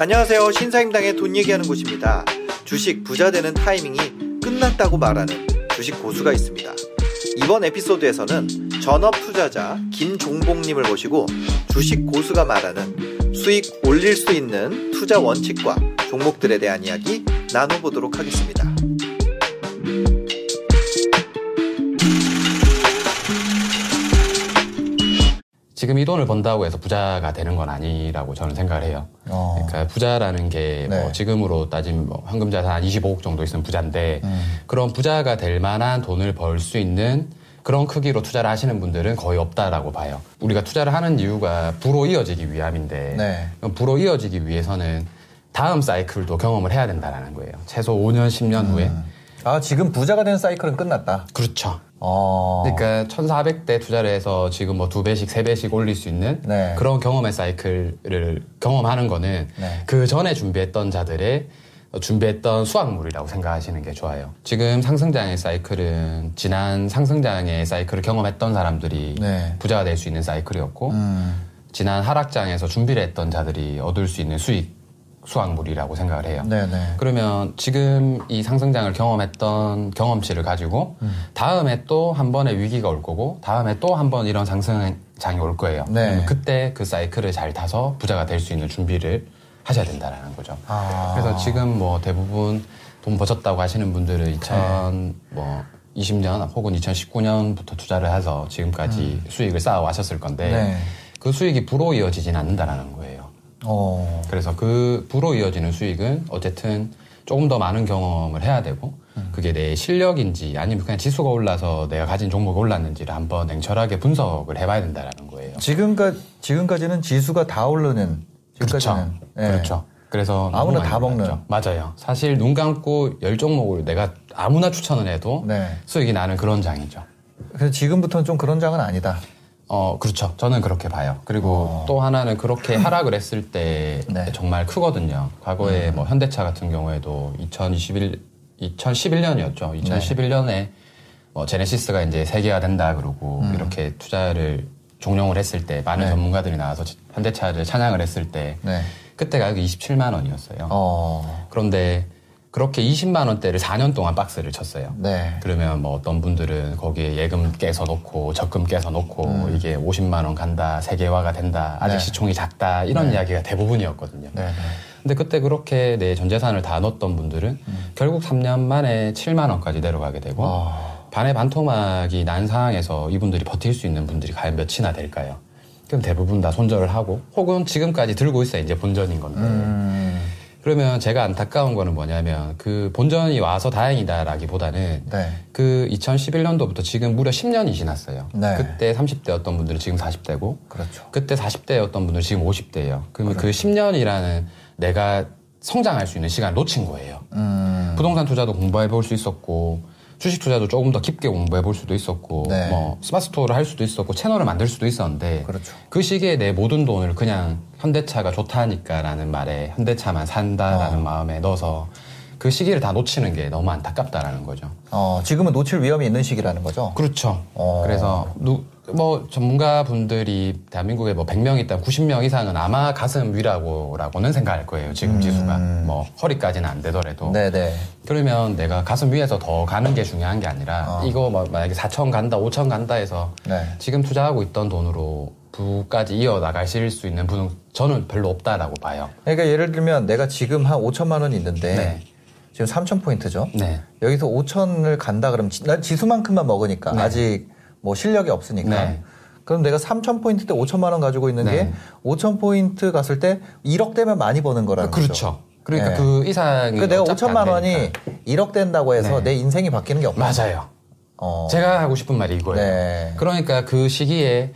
안녕하세요. 신사임당의 돈 얘기하는 곳입니다. 주식 부자 되는 타이밍이 끝났다고 말하는 주식 고수가 있습니다. 이번 에피소드에서는 전업 투자자 김종봉님을 모시고 주식 고수가 말하는 수익 올릴 수 있는 투자 원칙과 종목들에 대한 이야기 나눠보도록 하겠습니다. 지금 이 돈을 번다고 해서 부자가 되는 건 아니라고 저는 생각을 해요. 어. 그러니까 부자라는 게뭐 네. 지금으로 따지면 뭐 현금 자산 한 25억 정도 있으면 부자인데 음. 그런 부자가 될 만한 돈을 벌 수 있는 그런 크기로 투자를 하시는 분들은 거의 없다라고 봐요. 우리가 투자를 하는 이유가 부로 이어지기 위함인데 네. 부로 이어지기 위해서는 다음 사이클도 경험을 해야 된다라는 거예요. 최소 5년, 10년 음. 후에. 아, 지금 부자가 된 사이클은 끝났다. 그렇죠. 어. 그러니까 1,400대 투자를 해서 지금 뭐 두 배씩, 세 배씩 올릴 수 있는 네. 그런 경험의 사이클을 경험하는 거는 네. 그 전에 준비했던 자들의 준비했던 수확물이라고 생각하시는 게 좋아요. 지금 상승장의 사이클은 지난 상승장의 사이클을 경험했던 사람들이 네. 부자가 될 수 있는 사이클이었고, 음. 지난 하락장에서 준비를 했던 자들이 얻을 수 있는 수익 수확물이라고 생각을 해요. 네네. 네. 그러면 지금 이 상승장을 경험했던 경험치를 가지고 음. 다음에 또 한 번의 위기가 올 거고 다음에 또 한 번 이런 상승장이 올 거예요. 네. 그때 그 사이클을 잘 타서 부자가 될 수 있는 준비를 하셔야 된다라는 거죠. 아. 그래서 지금 뭐 대부분 돈 버셨다고 하시는 분들은 2000뭐 20년 혹은 2019년부터 투자를 해서 지금까지 음. 수익을 쌓아 와셨을 건데 네. 그 수익이 부로 이어지진 않는다라는 거예요. 어. 그래서 그 부로 이어지는 수익은 어쨌든 조금 더 많은 경험을 해야 되고 음. 그게 내 실력인지 아니면 그냥 지수가 올라서 내가 가진 종목이 올랐는지를 한번 냉철하게 분석을 해봐야 된다라는 거예요. 지금까 지금까지는 지수가 다 오르는 그렇죠. 네. 그렇죠. 그래서 아무나 다 먹는 맞죠. 맞아요. 사실 눈 감고 열 종목을 내가 아무나 추천을 해도 네. 수익이 나는 그런 장이죠. 그래서 지금부터는 좀 그런 장은 아니다. 어, 그렇죠. 저는 그렇게 봐요. 그리고 어. 또 하나는 그렇게 하락을 했을 때 네. 정말 크거든요. 과거에 음. 뭐 현대차 같은 경우에도 2021, 2011년이었죠. 2011년에 네. 뭐 제네시스가 이제 세계화 된다 그러고 음. 이렇게 투자를 종용을 했을 때 많은 네. 전문가들이 나와서 현대차를 찬양을 했을 때 네. 그때 가격이 27만 원이었어요. 어. 그런데 그렇게 20만 원대를 4년 동안 박스를 쳤어요. 네. 그러면 뭐 어떤 분들은 거기에 예금 깨서 놓고 적금 깨서 놓고 음. 이게 50만 원 간다, 세계화가 된다, 아직 네. 시총이 작다 이런 네. 이야기가 대부분이었거든요. 네, 네. 근데 그때 그렇게 내 전 재산을 다 넣었던 분들은 음. 결국 3년 만에 7만 원까지 내려가게 되고 어. 반의 반토막이 난 상황에서 이분들이 버틸 수 있는 분들이 과연 몇이나 될까요? 그럼 대부분 다 손절을 하고 혹은 지금까지 들고 있어야 이제 본전인 건데. 음. 그러면 제가 안타까운 거는 뭐냐면 그 본전이 와서 다행이다라기보다는 네. 그 2011년도부터 지금 무려 10년이 지났어요. 네. 그때 30대였던 분들은 지금 40대고 그렇죠. 그때 40대였던 분들은 지금 50대예요. 그러면 그 그렇죠. 그 10년이라는 내가 성장할 수 있는 시간을 놓친 거예요. 음. 부동산 투자도 공부해 볼 수 있었고 주식 투자도 조금 더 깊게 공부해 볼 수도 있었고 네. 뭐 스마트 스토어를 할 수도 있었고 채널을 만들 수도 있었는데 그렇죠. 그 시기에 내 모든 돈을 그냥 현대차가 좋다니까라는 말에 현대차만 산다라는 어. 마음에 넣어서 그 시기를 다 놓치는 게 너무 안타깝다라는 거죠. 어, 지금은 놓칠 위험이 있는 시기라는 거죠. 그렇죠. 어. 그래서 누, 뭐 전문가 분들이 대한민국에 뭐 100명 있다면 90명 이상은 아마 가슴 위라고라고는 생각할 거예요. 지금 음. 지수가 뭐 허리까지는 안 되더라도. 네네. 그러면 내가 가슴 위에서 더 가는 게 중요한 게 아니라 어. 이거 뭐 만약에 4천 간다, 5천 간다 해서 네. 지금 투자하고 있던 돈으로 부까지 이어 나가실 수 있는 분은 저는 별로 없다라고 봐요. 그러니까 예를 들면 내가 지금 한 5천만 원이 있는데 네. 지금 3천 포인트죠. 네. 여기서 5천을 간다 그러면 난 지수만큼만 먹으니까 네. 아직 뭐 실력이 없으니까. 네. 그럼 내가 3천 포인트 때 5천만 원 가지고 있는 네. 게 5천 포인트 갔을 때 1억 되면 많이 버는 거라는 그렇죠. 거죠. 그러니까 네. 그 이상이 그 내가 5천만 원이 1억 된다고 해서 네. 내 인생이 바뀌는 게 없다. 맞아요. 어. 제가 하고 싶은 말이 이거예요. 네. 그러니까 그 시기에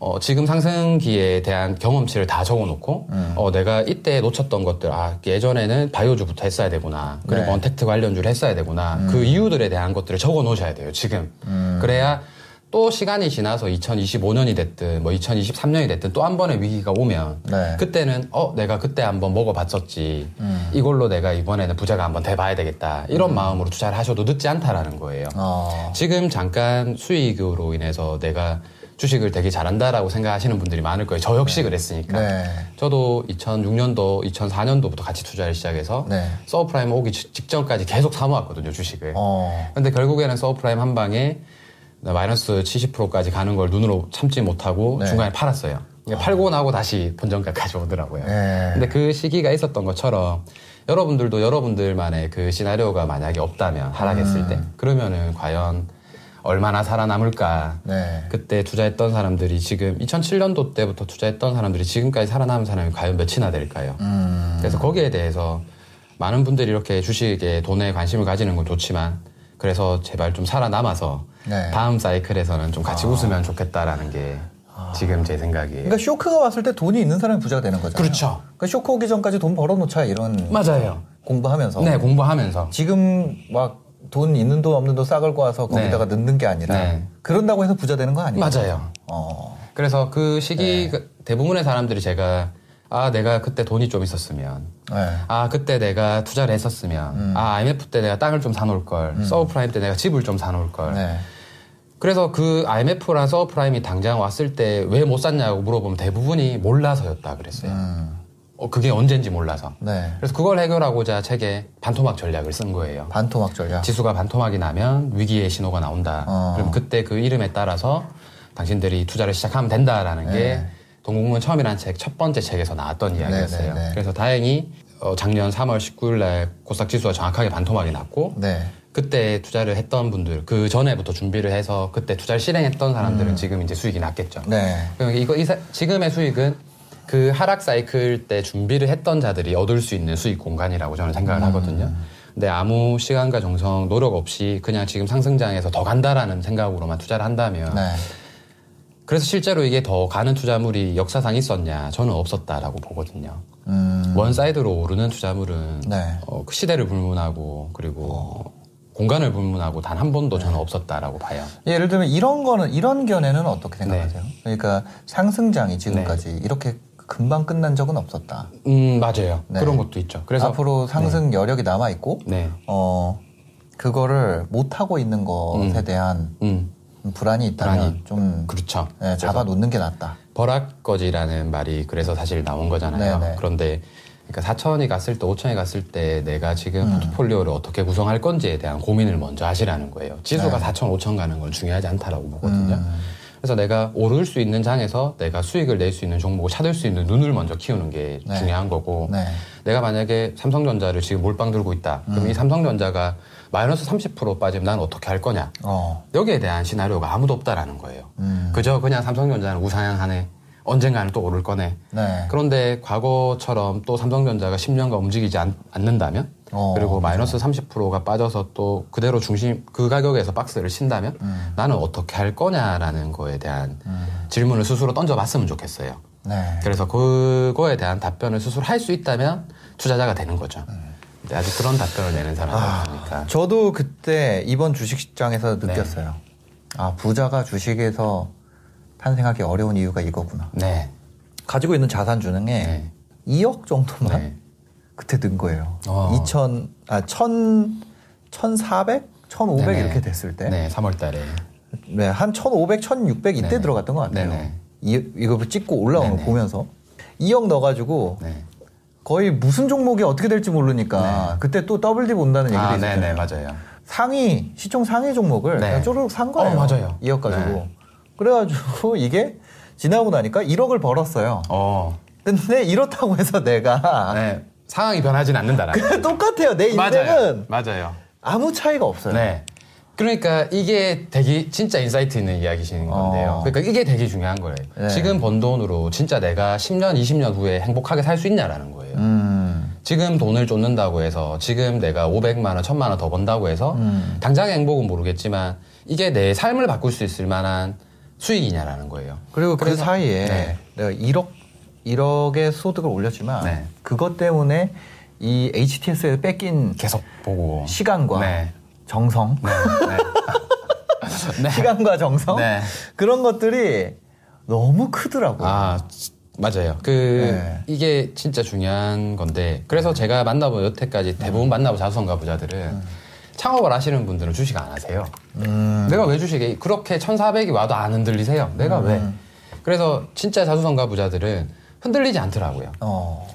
어, 지금 상승기에 대한 경험치를 다 적어놓고 음. 어, 내가 이때 놓쳤던 것들 아 예전에는 바이오주부터 했어야 되구나 그리고 네. 언택트 관련주를 했어야 되구나 음. 그 이유들에 대한 것들을 적어놓으셔야 돼요 지금 음. 그래야 또 시간이 지나서 2025년이 됐든 뭐 2023년이 됐든 또 한 번의 위기가 오면 네. 그때는 어 내가 그때 한번 먹어봤었지 음. 이걸로 내가 이번에는 부자가 한번 돼봐야 되겠다 이런 음. 마음으로 투자를 하셔도 늦지 않다라는 거예요. 어. 지금 잠깐 수익으로 인해서 내가 주식을 되게 잘한다라고 생각하시는 분들이 많을 거예요. 저 역시 네. 그랬으니까. 네. 저도 2006년도, 2004년도부터 같이 투자를 시작해서 네. 서브프라임 오기 직전까지 계속 사모았거든요, 주식을. 어. 근데 결국에는 서브프라임 한 방에 마이너스 70%까지 가는 걸 눈으로 참지 못하고 네. 중간에 팔았어요. 어. 팔고 나고 다시 본전가까지 오더라고요. 네. 근데 그 시기가 있었던 것처럼 여러분들도 여러분들만의 그 시나리오가 만약에 없다면 하락했을 음. 때 그러면은 과연 얼마나 살아남을까. 네. 그때 투자했던 사람들이 지금 2007년도 때부터 투자했던 사람들이 지금까지 살아남은 사람이 과연 몇이나 될까요? 음. 그래서 거기에 대해서 많은 분들이 이렇게 주식에 돈에 관심을 가지는 건 좋지만 그래서 제발 좀 살아남아서 네. 다음 사이클에서는 좀 같이 아. 웃으면 좋겠다라는 게 아. 지금 제 생각이에요. 그러니까 쇼크가 왔을 때 돈이 있는 사람이 부자가 되는 거잖아요. 그렇죠. 그러니까 쇼크 오기 전까지 돈 벌어놓자 이런. 맞아요. 공부하면서. 네, 공부하면서. 지금 막 돈 있는 돈 없는 돈 싹 끌어와서 거기다가 네. 넣는 게 아니라 네. 그런다고 해서 부자 되는 거 아니에요? 맞아요. 어. 그래서 그 시기 네. 그 대부분의 사람들이 제가 아 내가 그때 돈이 좀 있었으면 네. 아 그때 내가 투자를 했었으면 음. 아 IMF 때 내가 땅을 좀 사놓을 걸 음. 서브프라임 때 내가 집을 좀 사놓을 걸 네. 그래서 그 IMF랑 서브프라임이 당장 왔을 때 왜 못 샀냐고 물어보면 대부분이 몰라서였다 그랬어요. 음. 어, 그게 언젠지 몰라서. 네. 그래서 그걸 해결하고자 책에 반토막 전략을 쓴 거예요. 반토막 전략. 지수가 반토막이 나면 위기의 신호가 나온다. 어. 그럼 그때 그 이름에 따라서 당신들이 투자를 시작하면 된다라는 네. 게 동국문 처음이라는 책 첫 번째 책에서 나왔던 네, 이야기였어요. 네, 네, 그래서 다행히 어, 작년 3월 19일 날 고스닥 지수가 정확하게 반토막이 났고 네. 그때 투자를 했던 분들 그 전에부터 준비를 해서 그때 투자를 실행했던 사람들은 음. 지금 이제 수익이 났겠죠. 네. 그러니까 이거 이 지금의 수익은 그 하락 사이클 때 준비를 했던 자들이 얻을 수 있는 수익 공간이라고 저는 생각을 음. 하거든요. 근데 아무 시간과 정성, 노력 없이 그냥 지금 상승장에서 더 간다라는 생각으로만 투자를 한다면 네. 그래서 실제로 이게 더 가는 투자물이 역사상 있었냐? 저는 없었다라고 보거든요. 음. 원 사이드로 오르는 투자물은 네. 어, 그 시대를 불문하고 그리고 어. 공간을 불문하고 단 한 번도 저는 네. 없었다라고 봐요. 예를 들면 이런 거는 이런 견해는 어떻게 생각하세요? 네. 그러니까 상승장이 지금까지 네. 이렇게 금방 끝난 적은 없었다. 음 맞아요. 네. 그런 것도 있죠. 그래서 앞으로 상승 네. 여력이 남아 있고 네. 어 그거를 못 하고 있는 것에 음. 대한 음. 불안이 있다면 불안이. 좀 그렇죠. 네, 잡아 놓는 게 낫다. 버락거지라는 말이 그래서 사실 나온 거잖아요. 네네. 네. 그런데 그러니까 4천이 갔을 때 5천이 갔을 때 내가 지금 음. 포트폴리오를 어떻게 구성할 건지에 대한 고민을 먼저 하시라는 거예요. 지수가 네. 4천, 5천 가는 건 중요하지 않다라고 보거든요. 음. 그래서 내가 오를 수 있는 장에서 내가 수익을 낼 수 있는 종목을 찾을 수 있는 눈을 먼저 키우는 게 네. 중요한 거고 네. 내가 만약에 삼성전자를 지금 몰빵 들고 있다. 그럼 음. 이 삼성전자가 마이너스 30% 빠지면 난 어떻게 할 거냐. 어. 여기에 대한 시나리오가 아무도 없다라는 거예요. 음. 그저 그냥 삼성전자는 우상향하네. 언젠가는 또 오를 거네. 네. 그런데 과거처럼 또 삼성전자가 10년간 움직이지 않, 는다면 어, 그리고 마이너스 30%가 빠져서 또 그대로 중심 그 가격에서 박스를 친다면 음. 나는 어떻게 할 거냐라는 거에 대한 음. 질문을 스스로 던져봤으면 좋겠어요. 네. 그래서 그거에 대한 답변을 스스로 할 수 있다면 투자자가 되는 거죠. 음. 아직 그런 답변을 내는 사람이 아, 없으니까. 저도 그때 이번 주식시장에서 네. 느꼈어요. 네. 아 부자가 주식에서 탄생하기 어려운 이유가 이거구나. 네. 가지고 있는 자산 중에 네. 2억 정도만 네. 그때 든 거예요. 어. 2천, 아, 1 1,400? 1,500 네네. 이렇게 됐을 때. 네, 3월 달에. 네, 한 1,500, 1,600 이때 네네. 들어갔던 것 같아요. 네네. 이, 이거 찍고 올라오는 거 보면서. 2억 넣어가지고 네. 거의 무슨 종목이 어떻게 될지 모르니까 네. 그때 또 더블 딥 온다는 얘기도 아, 있었요 네네, 맞아요. 상위, 시총 상위 종목을 네. 쪼르륵 산 거예요. 어, 맞아요. 2억 가지고. 네. 그래가지고 이게 지나고 나니까 1억을 벌었어요. 어. 근데 이렇다고 해서 내가 네. 상황이 변하진 않는다라는. 똑같아요. 내 인생은 맞아요. 맞아요. 아무 차이가 없어요. 네. 그러니까 이게 되게 진짜 insight 있는 이야기신 건데요. 어. 그러니까 이게 되게 중요한 거예요. 네. 지금 번 돈으로 진짜 내가 10년, 20년 후에 행복하게 살 수 있냐라는 거예요. 음. 지금 돈을 쫓는다고 해서 지금 내가 500만 원, 1000만 원 더 번다고 해서 음. 당장의 행복은 모르겠지만 이게 내 삶을 바꿀 수 있을 만한 수익이냐라는 거예요. 그리고 그 사이에 네. 내가 1억 1억의 소득을 올렸지만 네. 그것 때문에 이 HTS에 뺏긴 계속 보고 시간과 네. 정성 네. 네. 네. 시간과 정성 네. 그런 것들이 너무 크더라고요. 아 맞아요. 그 네. 이게 진짜 중요한 건데 그래서 제가 만나본 여태까지 대부분 만나본 자수성가 부자들은 음. 창업을 하시는 분들은 주식 안 하세요. 음. 내가 왜 주식에 그렇게 1,400이 와도 안 흔들리세요? 내가 음. 왜? 그래서 진짜 자수성가 부자들은 흔들리지 않더라고요. 어.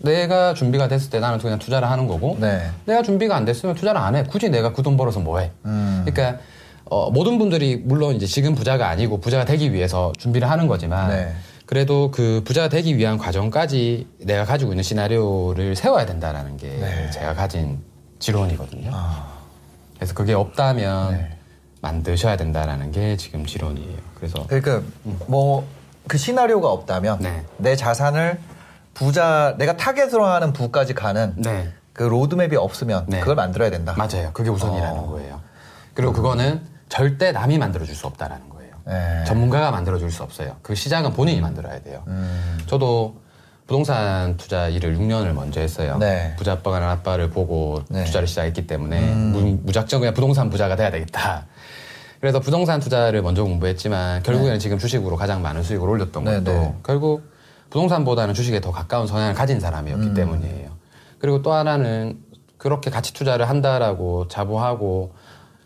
내가 준비가 됐을 때 나는 그냥 투자를 하는 거고 네. 내가 준비가 안 됐으면 투자를 안 해. 굳이 내가 그 돈 벌어서 뭐 해. 음. 그러니까 어, 모든 분들이 물론 이제 지금 부자가 아니고 부자가 되기 위해서 준비를 하는 거지만 네. 그래도 그 부자가 되기 위한 과정까지 내가 가지고 있는 시나리오를 세워야 된다라는 게 네. 제가 가진 지론이거든요. 아. 그래서 그게 없다면 네. 만드셔야 된다라는 게 지금 지론이에요. 그래서 그러니까 음. 뭐 그 시나리오가 없다면 네. 내 자산을 부자 내가 타겟으로 하는 부까지 가는 네. 그 로드맵이 없으면 네. 그걸 만들어야 된다. 맞아요. 그게 우선이라는 어. 거예요. 그리고 그거는 절대 남이 만들어줄 수 없다라는 거예요. 네. 전문가가 만들어줄 수 없어요. 그 시작은 본인이 만들어야 돼요. 음. 저도 부동산 투자 일을 6년을 먼저 했어요. 네. 부자 아빠가 아빠를 보고 네. 투자를 시작했기 때문에 음. 무, 작정 그냥 부동산 부자가 돼야 되겠다. 그래서 부동산 투자를 먼저 공부했지만 결국에는 네. 지금 주식으로 가장 많은 수익을 올렸던 네, 것도 네. 결국 부동산보다는 주식에 더 가까운 성향을 가진 사람이었기 음. 때문이에요. 그리고 또 하나는 그렇게 가치 투자를 한다라고 자부하고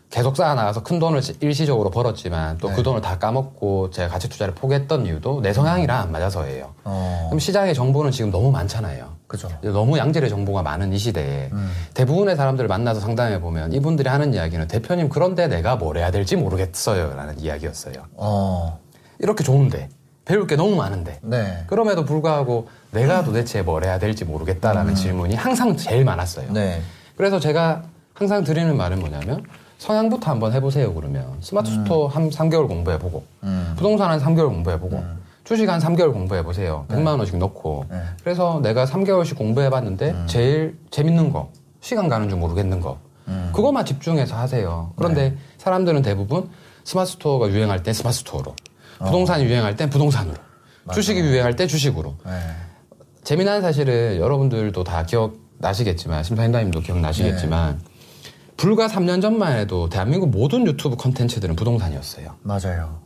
계속 쌓아나가서 큰 돈을 일시적으로 벌었지만 또그 네. 돈을 다 까먹고 제가 가치 투자를 포기했던 이유도 내 성향이랑 안 맞아서예요. 어. 그럼 시장의 정보는 지금 너무 많잖아요. 그죠. 너무 양질의 정보가 많은 이 시대에 음. 대부분의 사람들을 만나서 상담해 보면 이분들이 하는 이야기는 대표님 그런데 내가 뭘 해야 될지 모르겠어요라는 이야기였어요. 어. 이렇게 좋은데 배울 게 너무 많은데 네. 그럼에도 불구하고 내가 도대체 뭘 해야 될지 모르겠다라는 음. 질문이 항상 제일 많았어요. 네. 그래서 제가 항상 드리는 말은 뭐냐면 성향부터 한번 해보세요 그러면 스마트 스토어 음. 한 3개월 공부해보고 음. 부동산 한 3개월 공부해보고 음. 주식 한 3개월 공부해 보세요. 네. 100만 원씩 넣고 네. 그래서 내가 3개월씩 공부해 봤는데 음. 제일 재밌는 거 시간 가는 줄 모르겠는 거 음. 그것만 집중해서 하세요. 그런데 네. 사람들은 대부분 스마트 스토어가 유행할 땐 스마트 스토어로 어. 부동산이 유행할 땐 부동산으로 맞아. 주식이 유행할 때 주식으로 네. 재미난 사실은 여러분들도 다 기억 나시겠지만 신사임당님도 기억나시겠지만 네. 불과 3년 전만 해도 대한민국 모든 유튜브 컨텐츠들은 부동산이었어요. 맞아요.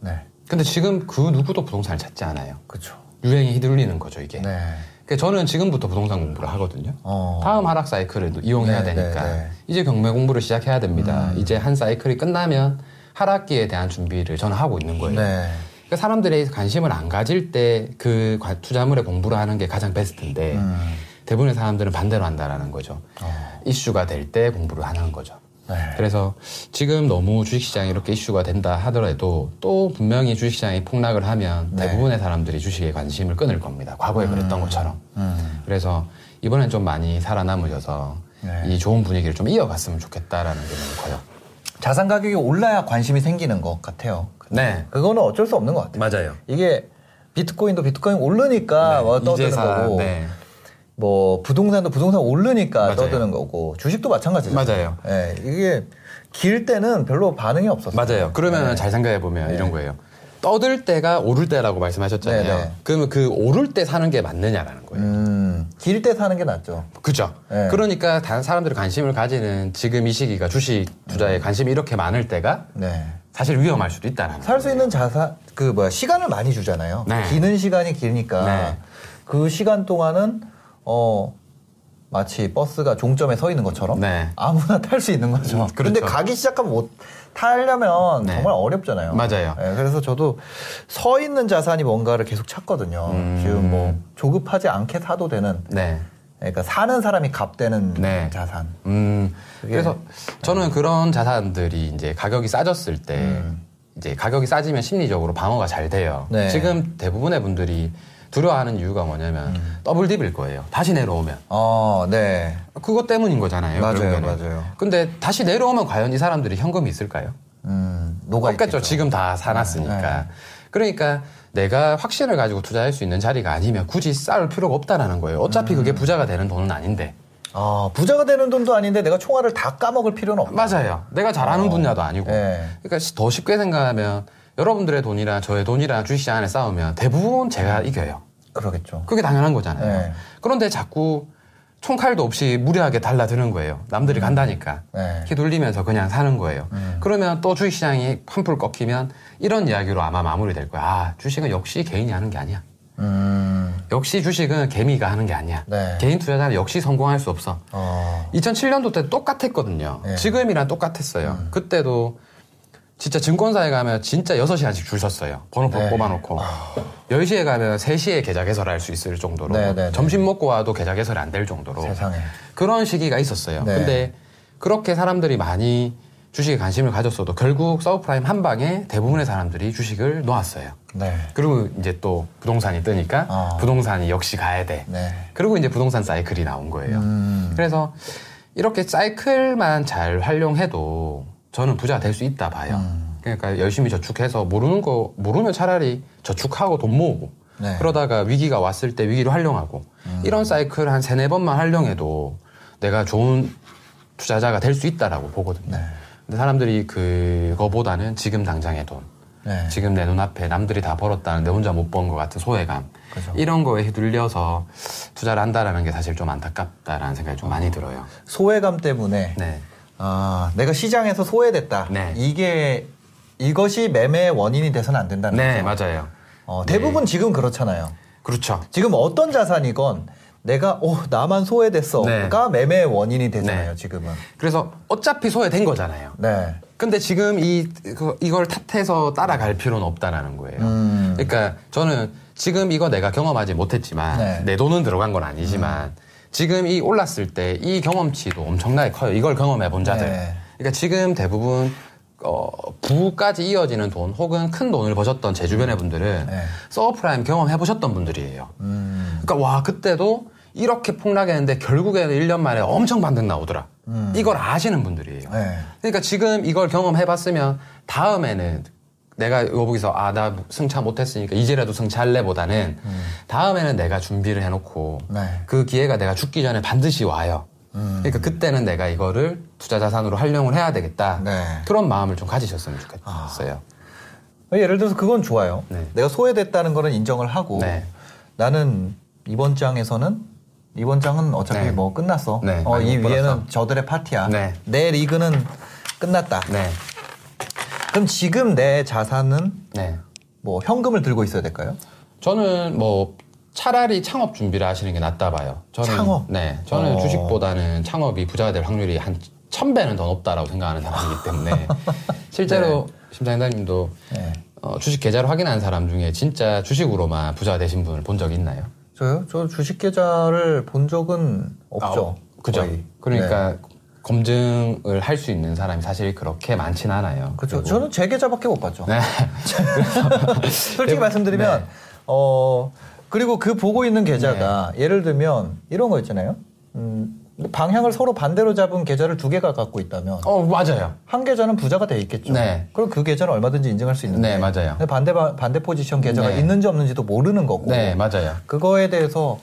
네. 근데 지금 그 누구도 부동산을 찾지 않아요. 그렇죠. 유행에 휘둘리는 거죠, 이게. 네. 그러니까 저는 지금부터 부동산 공부를 하거든요. 어. 다음 하락 사이클을 이용해야 네, 되니까 네, 네. 이제 경매 공부를 시작해야 됩니다. 음. 이제 한 사이클이 끝나면 하락기에 대한 준비를 저는 하고 있는 거예요. 네. 그러니까 사람들이 관심을 안 가질 때 그 투자물에 공부를 하는 게 가장 베스트인데 음. 대부분의 사람들은 반대로 한다라는 거죠. 어. 이슈가 될 때 공부를 안 하는 거죠. 네. 그래서 지금 너무 주식시장이 이렇게 이슈가 된다 하더라도 또 분명히 주식시장이 폭락을 하면 네. 대부분의 사람들이 주식에 관심을 끊을 겁니다. 과거에 음. 그랬던 것처럼. 음. 그래서 이번엔 좀 많이 살아남으셔서 네. 이 좋은 분위기를 좀 이어갔으면 좋겠다라는 게 너무 커요. 자산 가격이 올라야 관심이 생기는 것 같아요. 네. 그거는 어쩔 수 없는 것 같아요. 맞아요. 이게 비트코인도 비트코인 오르니까 네. 뭐 떠드는 거고. 네. 뭐 부동산도 부동산 오르니까 맞아요. 떠드는 거고 주식도 마찬가지죠. 맞아요. 예, 이게 길 때는 별로 반응이 없었어요. 맞아요. 그러면 네. 잘 생각해 보면 네. 이런 거예요. 떠들 때가 오를 때라고 말씀하셨잖아요. 네네. 네. 그러면 그 오를 때 사는 게 맞느냐라는 거예요. 음, 길 때 사는 게 낫죠. 그죠. 네. 그러니까 다른 사람들이 관심을 가지는 지금 이 시기가 주식 투자에 음. 관심이 이렇게 많을 때가 네. 사실 위험할 수도 있다는 살 수 있는 자산 그 뭐야 시간을 많이 주잖아요. 네. 기는 시간이 길니까 네. 그 시간 동안은 어 마치 버스가 종점에 서 있는 것처럼 네. 아무나 탈 수 있는 거죠. 음, 그런데 그렇죠. 가기 시작하면 못 타려면 네. 정말 어렵잖아요. 맞아요. 네, 그래서 저도 서 있는 자산이 뭔가를 계속 찾거든요. 음. 지금 뭐 조급하지 않게 사도 되는. 네. 그러니까 사는 사람이 값되는 네. 자산. 음. 그래서 저는 그런 자산들이 이제 가격이 싸졌을 때 음. 이제 가격이 싸지면 심리적으로 방어가 잘 돼요. 네. 지금 대부분의 분들이 두려워하는 이유가 뭐냐면 음. 더블 딥일 거예요. 다시 내려오면. 어, 네. 그것 때문인 거잖아요. 맞아요, 결국에는. 맞아요. 근데 다시 내려오면 과연 이 사람들이 현금이 있을까요? 음, 녹아 없겠죠. 지금 다 사놨으니까. 네. 그러니까 내가 확신을 가지고 투자할 수 있는 자리가 아니면 굳이 쌓을 필요가 없다라는 거예요. 어차피 음. 그게 부자가 되는 돈은 아닌데. 아, 부자가 되는 돈도 아닌데 내가 총알을 다 까먹을 필요는 없다. 맞아요. 내가 잘하는 어. 분야도 아니고. 네. 그러니까 더 쉽게 생각하면 여러분들의 돈이랑 저의 돈이랑 주식 시장 안에 싸우면 대부분 제가 이겨요. 그러겠죠. 그게 당연한 거잖아요. 네. 그런데 자꾸 총칼도 없이 무리하게 달라드는 거예요. 남들이 음. 간다니까. 네. 휘둘리면서 그냥 사는 거예요. 음. 그러면 또 주식시장이 한풀 꺾이면 이런 이야기로 아마 마무리될 거야. 아, 주식은 역시 개인이 하는 게 아니야. 음. 역시 주식은 개미가 하는 게 아니야. 네. 개인 투자자는 역시 성공할 수 없어. 어. 2007년도 때 똑같았거든요. 네. 지금이랑 똑같았어요. 음. 그때도 진짜 증권사에 가면 진짜 6시간씩 줄 섰어요. 번호 네. 뽑아놓고. 아. 10시에 가면 3시에 계좌 개설을 할수 있을 정도로. 네, 네, 네, 점심 먹고 와도 계좌 개설이 안 될 정도로. 세상에. 그런 시기가 있었어요. 네. 근데 그렇게 사람들이 많이 주식에 관심을 가졌어도 결국 서브프라임 한 방에 대부분의 사람들이 주식을 놓았어요. 네. 그리고 이제 또 부동산이 뜨니까 어. 부동산이 역시 가야 돼. 네. 그리고 이제 부동산 사이클이 나온 거예요. 음. 그래서 이렇게 사이클만 잘 활용해도 저는 부자가 될수 있다 봐요. 음. 그러니까 열심히 저축해서 모르는 거 모르면 차라리 저축하고 돈 모으고 네. 그러다가 위기가 왔을 때 위기를 활용하고 음. 이런 사이클 한 세네 번만 활용해도 내가 좋은 투자자가 될 수 있다라고 보거든요. 네. 근데 사람들이 그거보다는 지금 당장의 돈, 네. 지금 내 눈앞에 남들이 다 벌었다는 내 혼자 못 번 것 같은 소외감 그죠. 이런 거에 휘둘려서 투자를 한다라는 게 사실 좀 안타깝다라는 생각이 좀 많이 들어요. 소외감 때문에 네. 아, 내가 시장에서 소외됐다. 네. 이게 이것이 매매의 원인이 돼서는 안 된다는 네, 거죠. 맞아요. 어, 대부분 네. 지금 그렇잖아요. 그렇죠. 지금 어떤 자산이건 내가 오 나만 소외됐어가 네. 매매의 원인이 되잖아요 네. 지금은. 그래서 어차피 소외된 거잖아요. 네. 근데 지금 이 그, 이걸 탓해서 따라갈 필요는 없다라는 거예요. 음. 그러니까 저는 지금 이거 내가 경험하지 못했지만 네. 내 돈은 들어간 건 아니지만 음. 지금 이 올랐을 때 이 경험치도 엄청나게 커요. 이걸 경험해 본 자들. 네. 그러니까 지금 대부분 어, 부까지 이어지는 돈 혹은 큰 돈을 버셨던 제 주변의 분들은 네. 서브프라임 경험해 보셨던 분들이에요. 음. 그러니까 와 그때도 이렇게 폭락했는데 결국에는 1년 만에 엄청 반등 나오더라. 음. 이걸 아시는 분들이에요. 네. 그러니까 지금 이걸 경험해 봤으면 다음에는 내가 여기서 아 나 승차 못했으니까 이제라도 승차할래보다는 음. 다음에는 내가 준비를 해놓고 네. 그 기회가 내가 죽기 전에 반드시 와요. 음. 그러니까 그때는 내가 이거를 투자 자산으로 활용을 해야 되겠다. 네. 그런 마음을 좀 가지셨으면 좋겠어요. 아. 예를 들어서 그건 좋아요. 네. 내가 소외됐다는 거는 인정을 하고 네. 나는 이번 장에서는 이번 장은 어차피 네. 뭐 끝났어. 네. 어, 이 위에는 저들의 파티야. 네. 내 리그는 끝났다. 그럼 지금 내 자산은 네. 뭐 현금을 들고 있어야 될까요? 저는 뭐 차라리 창업 준비를 하시는 게 낫다 봐요. 저는 창업? 네. 저는 어. 주식보다는 창업이 부자가 될 확률이 한 천배는 더 높다라고 생각하는 사람이기 때문에 실제로 네. 심장장님도 네. 어, 주식 계좌를 확인한 사람 중에 진짜 주식으로만 부자가 되신 분을 본 적이 있나요? 저요? 저 주식 계좌를 본 적은 없죠. 아, 그죠. 거의. 그러니까 네. 검증을 할 수 있는 사람이 사실 그렇게 많진 않아요. 그렇죠. 저는 제 계좌밖에 못 봤죠. 네. 솔직히 말씀드리면 네. 어 그리고 그 보고 있는 계좌가 네. 예를 들면 이런 거 있잖아요. 음, 방향을 서로 반대로 잡은 계좌를 두 개가 갖고 있다면 어 맞아요. 한 계좌는 부자가 돼 있겠죠. 네. 그럼 그 계좌는 얼마든지 인증할 수 있는데 네 맞아요. 반대 반대 포지션 계좌가 네. 있는지 없는지도 모르는 거고. 네 맞아요. 그거에 대해서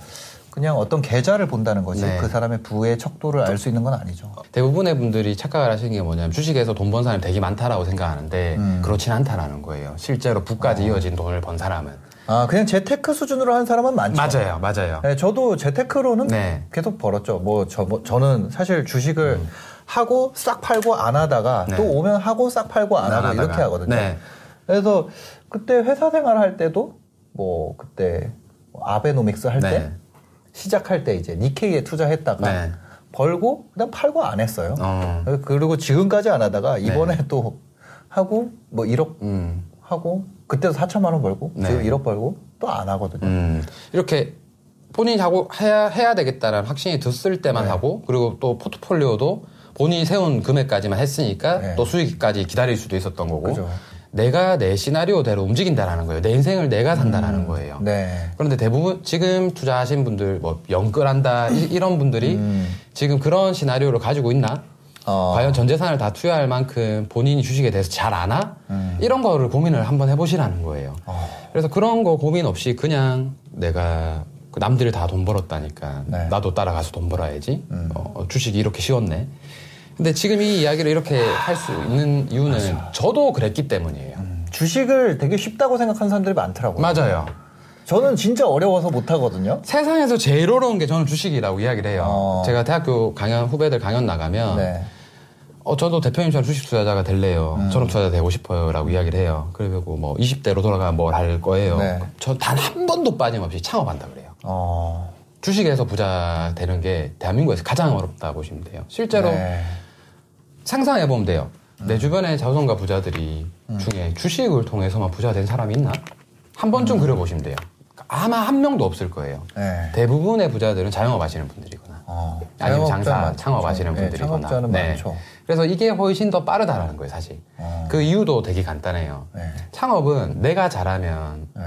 그냥 어떤 계좌를 본다는 거지 네. 그 사람의 부의 척도를 알 수 있는 건 아니죠. 대부분의 분들이 착각을 하시는 게 뭐냐면 주식에서 돈 번 사람이 되게 많다라고 생각하는데 음. 그렇진 않다라는 거예요. 실제로 부까지 어. 이어진 돈을 번 사람은. 아 그냥 재테크 수준으로 한 사람은 많죠. 맞아요, 맞아요. 네, 저도 재테크로는 네. 계속 벌었죠. 뭐 저 뭐, 저는 사실 주식을 음. 하고 싹 팔고 안 하다가 네. 또 오면 하고 싹 팔고 안, 하고 하다가. 이렇게 하거든요. 네. 그래서 그때 회사 생활 할 때도 뭐 그때 아베노믹스 할때 네. 시작할 때 이제 니케이에 투자했다가 네. 벌고 그다음 팔고 안 했어요. 어. 그리고 지금까지 안 하다가 네. 이번에 네. 또 하고 뭐 1억 음. 하고 그때도 4천만 원 벌고 네. 지금 1억 벌고 또 안 하거든요. 음. 이렇게 본인이 하고 해야 해야 되겠다라는 확신이 들었을 때만 네. 하고 그리고 또 포트폴리오도 본인이 세운 금액까지만 했으니까 네. 또 수익까지 기다릴 수도 있었던 거고 그죠. 내가 내 시나리오대로 움직인다라는 거예요. 내 인생을 내가 산다라는 음, 거예요. 네. 그런데 대부분 지금 투자하신 분들 뭐 연끌한다 이, 런 분들이 음. 지금 그런 시나리오를 가지고 있나? 어. 과연 전 재산을 다 투여할 만큼 본인이 주식에 대해서 잘 아나? 음. 이런 거를 고민을 한번 해보시라는 거예요. 어. 그래서 그런 거 고민 없이 그냥 내가 그 남들이 다 돈 벌었다니까 네. 나도 따라가서 돈 벌어야지. 음. 어, 주식이 이렇게 쉬웠네. 근데 지금 이 이야기를 이렇게 할 수 있는 이유는 맞아. 저도 그랬기 때문이에요. 음, 주식을 되게 쉽다고 생각하는 사람들이 많더라고요. 맞아요. 저는 진짜 어려워서 못 하거든요. 세상에서 제일 어려운 게 저는 주식이라고 이야기를 해요. 어. 제가 대학교 강연 후배들 강연 나가면 네. 어 저도 대표님처럼 주식 투자자가 될래요. 음. 저런 투자자 되고 싶어요 라고 이야기를 해요. 그리고 뭐 20대로 돌아가면 뭘 할 거예요. 네. 저단 한 번도 빠짐없이 창업한다 그래요. 어. 주식에서 부자 되는 게 대한민국에서 가장 어렵다 보시면 돼요. 실제로 네. 상상해 보면 돼요. 음. 내 주변에 자손가 부자들이 음. 중에 주식을 통해서만 부자 된 사람이 있나? 한 번쯤 음. 그려보시면 돼요. 아마 한 명도 없을 거예요. 네. 대부분의 부자들은 자영업 하시는 분들이거나 어, 아니면 장사 창업 하시는 네, 분들이거나. 네, 그래서 이게 훨씬 더 빠르다라는 거예요, 사실. 어. 그 이유도 되게 간단해요. 네. 창업은 내가 잘하면 네.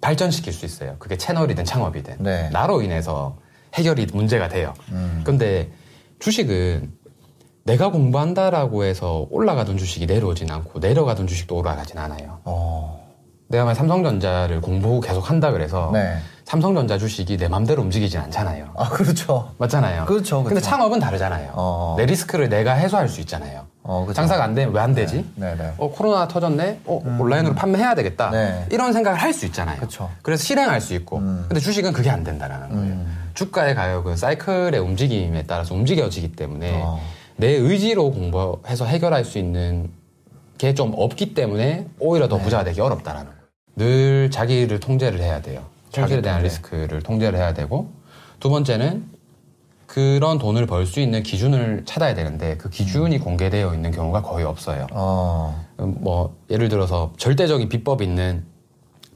발전시킬 수 있어요. 그게 채널이든 창업이든. 네. 나로 인해서 해결이 문제가 돼요. 음. 근데 주식은 내가 공부한다라고 해서 올라가던 주식이 내려오진 않고 내려가던 주식도 올라가진 않아요. 어. 내가 만약 삼성전자를 공부 계속 한다 그래서 네. 삼성전자 주식이 내 맘대로 움직이진 않잖아요. 아, 그렇죠. 맞잖아요. 그렇죠. 그렇죠. 근데 창업은 다르잖아요. 어. 내 리스크를 내가 해소할 수 있잖아요. 어, 그렇죠. 장사가 안 되면 왜 안 되지? 네. 네, 네. 어, 코로나 터졌네? 어, 음. 온라인으로 판매해야 되겠다. 네. 이런 생각을 할 수 있잖아요. 그렇죠. 그래서 실행할 수 있고. 음. 근데 주식은 그게 안 된다는 거예요. 음. 주가의 가격은 사이클의 움직임에 따라서 움직여지기 때문에 어. 내 의지로 공부해서 해결할 수 있는 게 좀 없기 때문에 오히려 더 네. 부자가 되기 어렵다라는 거예요. 늘 자기를 통제를 해야 돼요. 손실에 대한 리스크를 통제를 해야 되고 두 번째는 그런 돈을 벌 수 있는 기준을 찾아야 되는데 그 기준이 음. 공개되어 있는 경우가 거의 없어요. 어. 뭐 예를 들어서 절대적인 비법 있는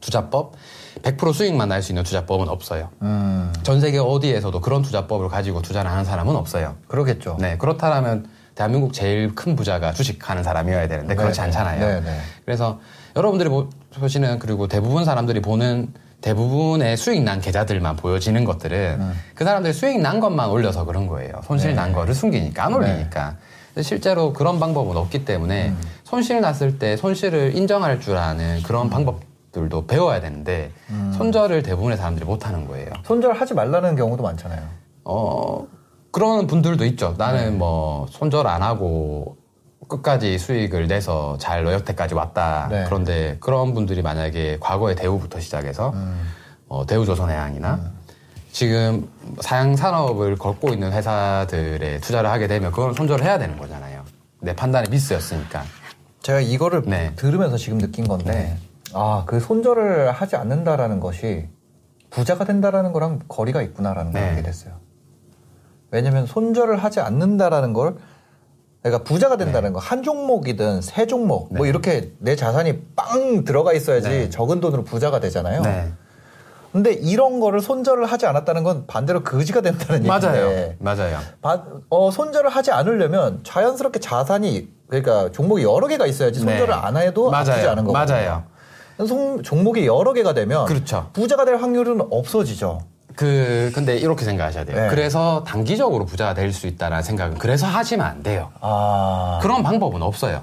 투자법, 100% 수익만 날 수 있는 투자법은 없어요. 음. 전 세계 어디에서도 그런 투자법을 가지고 투자를 하는 사람은 없어요. 그러겠죠. 네, 그렇다면 대한민국 제일 큰 부자가 주식하는 사람이어야 되는데 그렇지 네네. 않잖아요. 네네. 그래서 여러분들이 보시는 그리고 대부분 사람들이 보는 대부분의 수익 난 계좌들만 보여지는 것들은 음. 그 사람들이 수익 난 것만 올려서 그런 거예요. 손실 네. 난 거를 숨기니까 안 네. 올리니까. 네. 실제로 그런 방법은 없기 때문에 음. 손실 났을 때 손실을 인정할 줄 아는 그런 음. 방법 들도 배워야 되는데 음. 손절을 대부분의 사람들이 못 하는 거예요. 손절하지 말라는 경우도 많잖아요. 어 그런 분들도 있죠. 나는 네. 뭐 손절 안 하고 끝까지 수익을 내서 잘 여태까지 왔다. 네. 그런데 그런 분들이 만약에 과거의 대우부터 시작해서 음. 어, 대우조선해양이나 음. 지금 사양 산업을 걸고 있는 회사들에 투자를 하게 되면 그건 손절을 해야 되는 거잖아요. 내 판단이 미스였으니까. 제가 이거를 네. 들으면서 지금 느낀 건데, 네. 아, 그 손절을 하지 않는다라는 것이 부자가 된다라는 거랑 거리가 있구나라는 걸 네. 알게 됐어요. 왜냐면 손절을 하지 않는다라는 걸 그러니까 부자가 된다는 네. 거, 한 종목이든 세 종목, 뭐 네. 뭐 이렇게 내 자산이 빵 들어가 있어야지 네. 적은 돈으로 부자가 되잖아요. 네. 근데 이런 거를 손절을 하지 않았다는 건 반대로 거지가 된다는 맞아요. 얘기인데. 맞아요. 바, 어, 손절을 하지 않으려면 자연스럽게 자산이 그러니까 종목이 여러 개가 있어야지 네. 손절을 안 해도 맞아요. 아프지 않은 거거든요. 맞아요. 송, 종목이 여러 개가 되면 그렇죠. 부자가 될 확률은 없어지죠. 그 근데 이렇게 생각하셔야 돼요. 네. 그래서 단기적으로 부자가 될 수 있다라는 생각은 그래서 하시면 안 돼요. 아... 그런 방법은 없어요.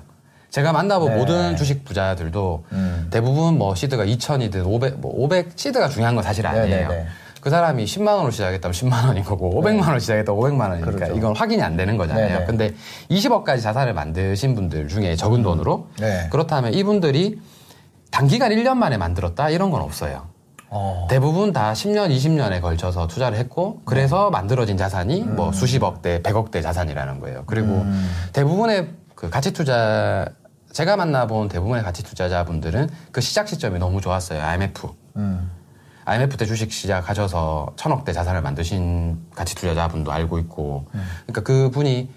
제가 만나본 네. 모든 주식 부자들도 음. 대부분 뭐 시드가 2천이든 500, 뭐 500 시드가 중요한 건 사실 아니에요. 네네네. 네, 네. 그 사람이 10만 원으로 시작했다면 10만 원인 거고 500만 원 시작했다면 500만 원이니까 그렇죠. 이건 확인이 안 되는 거잖아요. 네네. 근데 20억까지 자산을 만드신 분들 중에 적은 돈으로 네. 그렇다면 이분들이 단기간 1년 만에 만들었다 이런 건 없어요. 어. 대부분 다 10년, 20년에 걸쳐서 투자를 했고 그래서 음. 만들어진 자산이 음. 뭐 수십억대, 백억대 자산이라는 거예요. 그리고 음. 대부분의 그 가치 투자 제가 만나본 대부분의 가치 투자자분들은 그 시작 시점이 너무 좋았어요. IMF. 음. IMF 때 주식 시작하셔서 천억대 자산을 만드신 가치 투자자분도 알고 있고, 음. 그러니까 그 분이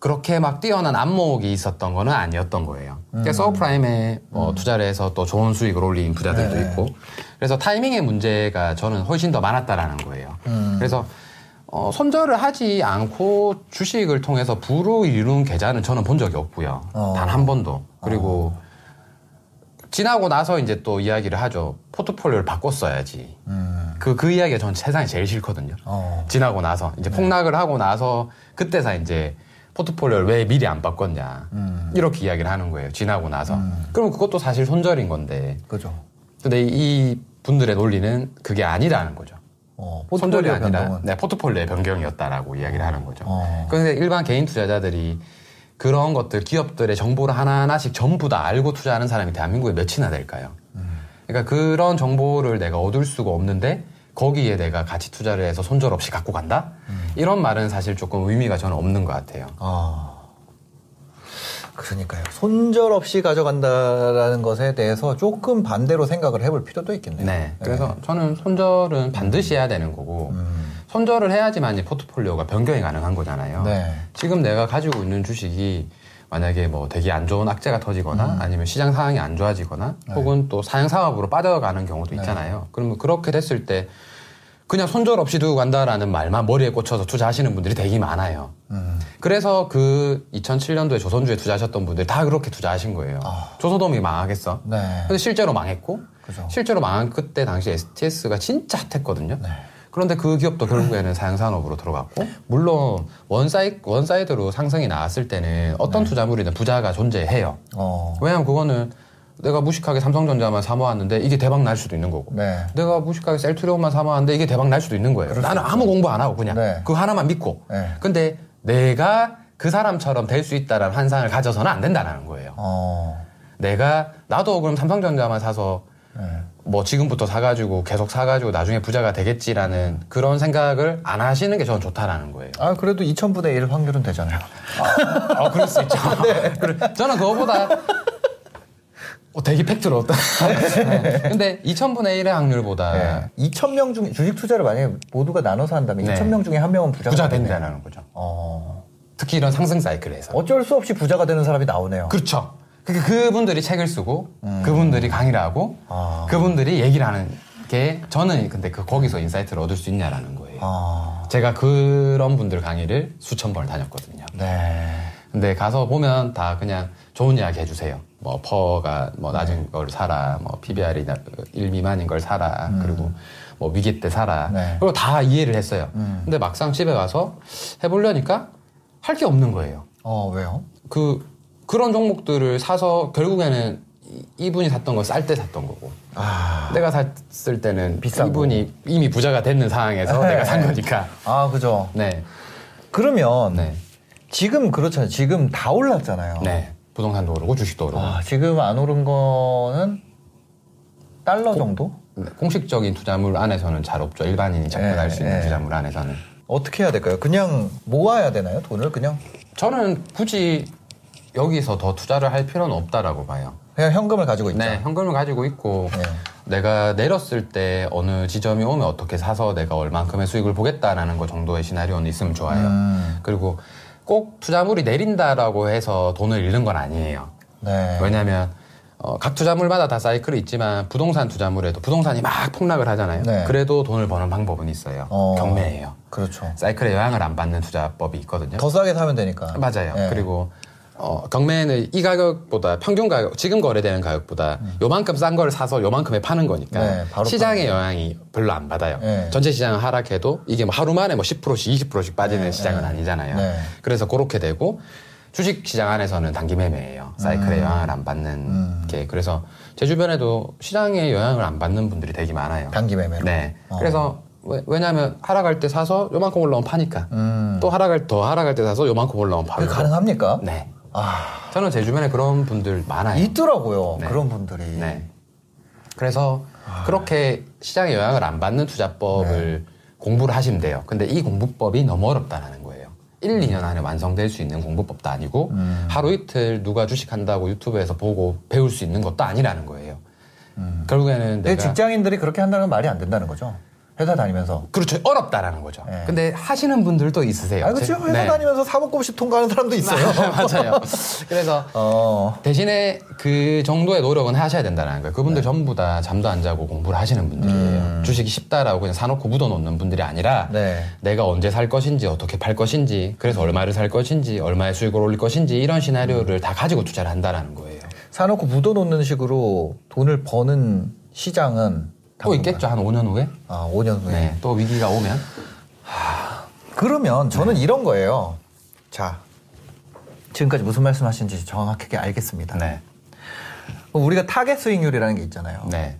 그렇게 막 뛰어난 안목이 있었던 거는 아니었던 거예요. 그러니까 음. 서브프라임에 뭐 음. 투자를 해서 또 좋은 수익을 올린 부자들도 네. 있고 그래서 타이밍의 문제가 저는 훨씬 더 많았다라는 거예요. 음. 그래서 어, 손절을 하지 않고 주식을 통해서 부를 이룬 계좌는 저는 본 적이 없고요. 어. 단한 번도. 그리고 어. 지나고 나서 이제 또 이야기를 하죠. 포트폴리오를 바꿨어야지. 음. 그, 그 이야기가 저는 세상에 제일 싫거든요. 어. 지나고 나서. 이제 폭락을 하고 나서 그때서 이제 포트폴리오를 왜 미리 안 바꿨냐. 음. 이렇게 이야기를 하는 거예요. 지나고 나서. 음. 그럼 그것도 사실 손절인 건데. 그죠. 근데 이 분들의 논리는 그게 아니라는 거죠. 어, 손절이 아니라. 네, 포트폴리오의 변경이었다라고 이야기를 하는 거죠. 어. 그런데 일반 개인 투자자들이 그런 것들 기업들의 정보를 하나하나씩 전부 다 알고 투자하는 사람이 대한민국에 몇이나 될까요? 음. 그러니까 그런 정보를 내가 얻을 수가 없는데 거기에 내가 가치 투자를 해서 손절 없이 갖고 간다? 음. 이런 말은 사실 조금 의미가 저는 없는 것 같아요. 아. 그러니까요. 손절 없이 가져간다라는 것에 대해서 조금 반대로 생각을 해볼 필요도 있겠네요. 네. 그래서 네. 저는 손절은 반드시 해야 되는 거고, 음. 손절을 해야지만 이 포트폴리오가 변경이 가능한 거잖아요. 네. 지금 내가 가지고 있는 주식이 만약에 뭐 되게 안 좋은 악재가 터지거나 음. 아니면 시장 상황이 안 좋아지거나 네. 혹은 또 사양 사업으로 빠져가는 경우도 네. 있잖아요. 그러면 그렇게 됐을 때 그냥 손절 없이 두고 간다라는 말만 머리에 꽂혀서 투자하시는 분들이 되게 많아요. 음. 그래서 그 2007년도에 조선주에 투자하셨던 분들이 다 그렇게 투자하신 거예요. 아. 조선돔이 망하겠어. 네. 근데 실제로 망했고 그죠. 실제로 망한 그때 당시 STX가 진짜 hot했거든요. 네. 그런데 그 기업도 결국에는 사양산업으로 들어갔고 물론 one si- one side로 상승이 나왔을 때는 어떤 네. 투자물이든 부자가 존재해요. 어. 왜냐하면 그거는 내가 무식하게 삼성전자만 사모았는데 이게 대박 날 수도 있는 거고 네. 내가 무식하게 셀트리온만 사모았는데 이게 대박 날 수도 있는 거예요. 나는 아무 공부 안 하고 그냥 네. 그 하나만 믿고 네. 근데 내가 그 사람처럼 될 수 있다라는 환상을 가져서는 안 된다는 거예요. 어. 내가 나도 그럼 삼성전자만 사서 네. 뭐 지금부터 사가지고 계속 사가지고 나중에 부자가 되겠지라는 그런 생각을 안 하시는 게 저는 좋다라는 거예요. 아 그래도 2천분의 1 확률은 되잖아요. 아, 아 그럴 수 있죠. 네. 저는 그거보다 어, 되게 팩트로. 네. 근데 2,000분의 1의 확률보다. 네. 2,000명 중에, 주식 투자를 만약에 모두가 나눠서 한다면 네. 2,000명 중에 한 명은 부자가, 부자 된다는 거죠. 어. 특히 이런 상승 사이클에서. 어쩔 수 없이 부자가 되는 사람이 나오네요. 그렇죠. 그러니까 그분들이 책을 쓰고, 음. 그분들이 강의를 하고, 아. 그분들이 얘기를 하는 게, 저는 근데 그 거기서 insight를 얻을 수 있냐라는 거예요. 아. 제가 그런 분들 강의를 수천 번을 다녔거든요. 네. 근데 가서 보면 다 그냥 좋은 이야기 해주세요. 뭐 PER가 뭐 낮은 네. 걸 사라, 뭐 PBR이 1 미만인 걸 사라, 음. 그리고 뭐 위기 때 사라. 네. 그리고 다 이해를 했어요. 음. 근데 막상 집에 가서 해보려니까 할 게 없는 거예요. 어 왜요? 그 그런 종목들을 사서 결국에는 이분이 샀던 거 쌀 때 샀던 거고. 아... 내가 샀을 때는 비싼 이분이 거. 이미 부자가 됐는 상황에서 네. 내가 산 거니까. 아, 그죠. 네. 그러면 네. 지금 그렇잖아요. 지금 다 올랐잖아요. 네. 부동산도 오르고 주식도 오르고. 아, 지금 안 오른 거는 달러 공, 정도? 네, 공식적인 투자물 안에서는 잘 없죠. 일반인이 접근할 네, 수 있는 네. 투자물 안에서는. 어떻게 해야 될까요? 그냥 모아야 되나요? 돈을 그냥? 저는 굳이 여기서 더 투자를 할 필요는 없다라고 봐요. 그냥 현금을 가지고 있죠. 네, 현금을 가지고 있고 네. 내가 내렸을 때 어느 지점이 오면 어떻게 사서 내가 얼만큼의 수익을 보겠다라는 거 정도의 시나리오는 있으면 좋아요. 음. 그리고 꼭 투자물이 내린다라고 해서 돈을 잃는 건 아니에요. 네. 왜냐하면 어, 각 투자물마다 다 사이클이 있지만 부동산 투자물에도 부동산이 막 폭락을 하잖아요. 네. 그래도 돈을 버는 방법은 있어요. 어, 경매예요. 그렇죠. 사이클에 영향을 안 받는 투자법이 있거든요. 더 싸게 사면 되니까. 맞아요. 네. 그리고 어, 경매는 이 가격보다 평균 가격, 지금 거래되는 가격보다 음. 요만큼 싼걸 사서 요만큼에 파는 거니까 네, 시장의 파는 영향이 별로 안 받아요. 네. 전체 시장은 하락해도 이게 뭐 하루 만에 뭐 10%씩 20%씩 빠지는 네, 시장은 네. 아니잖아요. 네. 그래서 그렇게 되고 주식 시장 안에서는 단기 매매예요. 사이클에 음. 영향을 안 받는 음. 게. 그래서 제 주변에도 시장에 영향을 안 받는 분들이 되게 많아요. 단기 매매로. 네. 어. 그래서 왜, 냐하면 하락할 때 사서 요만큼 올라오면 파니까. 음. 또 하락할 더 하락할 때 사서 요만큼 올라오면 파고. 가능합니까? 네. 아. 저는 제 주변에 그런 분들 많아요. 있더라고요. 네. 그런 분들이. 네. 그래서 아. 그렇게 시장에 영향을 안 받는 투자법을 네. 공부를 하시면 돼요. 근데 이 공부법이 너무 어렵다라는 거예요. 1, 2년 안에 완성될 수 있는 공부법도 아니고 음. 하루 이틀 누가 주식한다고 유튜브에서 보고 배울 수 있는 것도 아니라는 거예요. 음. 결국에는 내가 직장인들이 그렇게 한다는 말이 안 된다는 거죠. 회사 다니면서. 그렇죠. 어렵다라는 거죠. 네. 근데 하시는 분들도 있으세요. 아, 그렇죠. 회사 네. 다니면서 사법고시 통과하는 사람도 있어요. 맞아요. 그래서 어... 대신에 그 정도의 노력은 하셔야 된다는 거예요. 그분들 네. 전부 다 잠도 안 자고 공부를 하시는 분들이에요. 음... 주식이 쉽다라고 그냥 사놓고 묻어놓는 분들이 아니라 네. 내가 언제 살 것인지 어떻게 팔 것인지 그래서 얼마를 살 것인지 얼마의 수익을 올릴 것인지 이런 시나리오를 음... 다 가지고 투자를 한다는 거예요. 사놓고 묻어놓는 식으로 돈을 버는 시장은 또 있겠죠 한 5년 후에. 아 5년 후에. 네, 또 위기가 오면. 하... 그러면 저는 네. 이런 거예요. 자 지금까지 무슨 말씀하신지 정확하게 알겠습니다. 네. 우리가 타겟 수익률이라는 게 있잖아요. 네.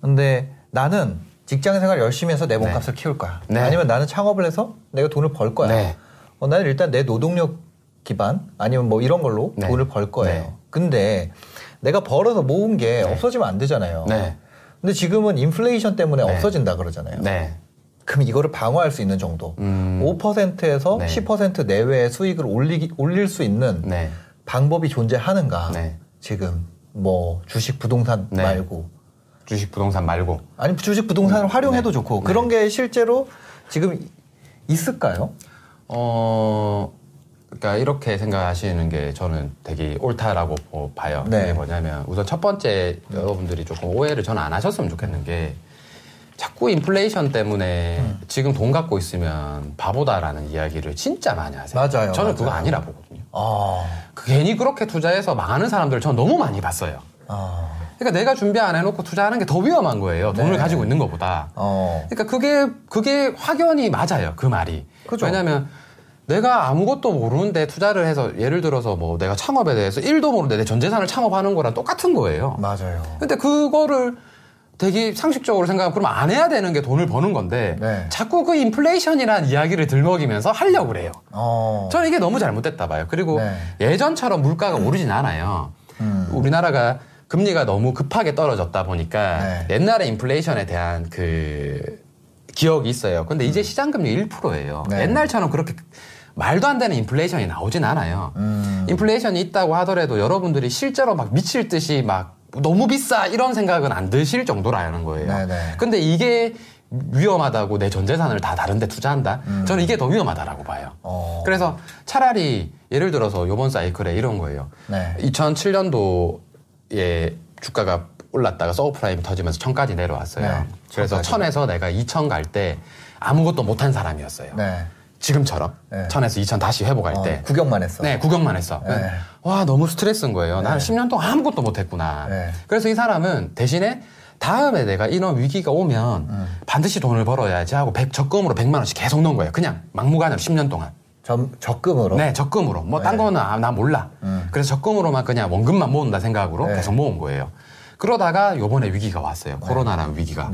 근데 나는 직장 생활 열심히 해서 내 몸값을 네. 키울 거야. 네. 아니면 나는 창업을 해서 내가 돈을 벌 거야. 네. 어, 나는 일단 내 노동력 기반 아니면 뭐 이런 걸로 네. 돈을 벌 거예요. 네. 근데 내가 벌어서 모은 게 네. 없어지면 안 되잖아요. 근데 지금은 인플레이션 때문에 네. 없어진다 그러잖아요. 네. 그럼 이거를 방어할 수 있는 정도. 음. 5%에서 네. 10% 내외의 수익을 올리기, 올릴 수 있는 네. 방법이 존재하는가. 네. 지금 뭐 주식 부동산 네. 말고. 주식 부동산 말고. 아니 주식 부동산을 음. 활용해도 네. 좋고 그런 게 실제로 지금 있을까요? 어. 그러니까 이렇게 생각하시는 게 저는 되게 옳다라고 봐요. 네. 그게 뭐냐면 우선 첫 번째 여러분들이 조금 오해를 저는 안 하셨으면 좋겠는 게 자꾸 인플레이션 때문에 음. 지금 돈 갖고 있으면 바보다라는 이야기를 진짜 많이 하세요. 맞아요. 저는 맞아요. 그거 아니라 보거든요. 아. 그 괜히 그렇게 투자해서 망하는 사람들을 저는 너무 많이 봤어요. 아. 그러니까 내가 준비 안 해놓고 투자하는 게 더 위험한 거예요. 돈을 네. 가지고 있는 것보다. 어. 그러니까 그게 그게 확연히 맞아요. 그 말이. 그죠. 왜냐하면 내가 아무것도 모르는데 투자를 해서 예를 들어서 뭐 내가 창업에 대해서 1도 모르는데 내 전 재산을 창업하는 거랑 똑같은 거예요. 맞아요. 근데 그거를 되게 상식적으로 생각하면 그럼 안 해야 되는 게 돈을 버는 건데 네. 자꾸 그 인플레이션이라는 이야기를 들먹이면서 하려고 그래요. 어. 저는 이게 너무 잘못됐다 봐요. 그리고 네. 예전처럼 물가가 음. 오르진 않아요. 음. 우리나라가 금리가 너무 급하게 떨어졌다 보니까 네. 옛날에 인플레이션에 대한 그 기억이 있어요. 근데 이제 음. 시장 금리 1%예요. 옛날처럼 그렇게 말도 안 되는 인플레이션이 나오진 않아요. 음. 인플레이션이 있다고 하더라도 여러분들이 실제로 막 미칠 듯이 막 너무 비싸 이런 생각은 안 드실 정도라는 거예요. 네네. 근데 이게 위험하다고 내 전 재산을 다 다른데 투자한다? 음. 저는 이게 더 위험하다라고 봐요. 어. 그래서 차라리 예를 들어서 요번 사이클에 이런 거예요. 네. 2007년도에 주가가 올랐다가 서브프라임 터지면서 천까지 내려왔어요. 네. 그래서 천에서 내가 2천 갈 때 아무것도 못한 사람이었어요. 네. 지금처럼 네. 천에서 이천 다시 회복할 어, 때 구경만 했어. 네, 구경만 했어. 네. 와 너무 스트레스인 거예요. 네. 나는 10년 동안 아무것도 못했구나. 네. 그래서 이 사람은 대신에 다음에 내가 이런 위기가 오면 음. 반드시 돈을 벌어야지 하고 100, 적금으로 100만 원씩 계속 넣은 거예요. 그냥 막무가내로 10년 동안. 점, 적금으로? 네, 적금으로. 뭐딴 네. 거는 아, 나 몰라. 음. 그래서 적금으로만 그냥 원금만 모은다 생각으로 네. 계속 모은 거예요. 그러다가 요번에 위기가 왔어요. 코로나라는 위기가.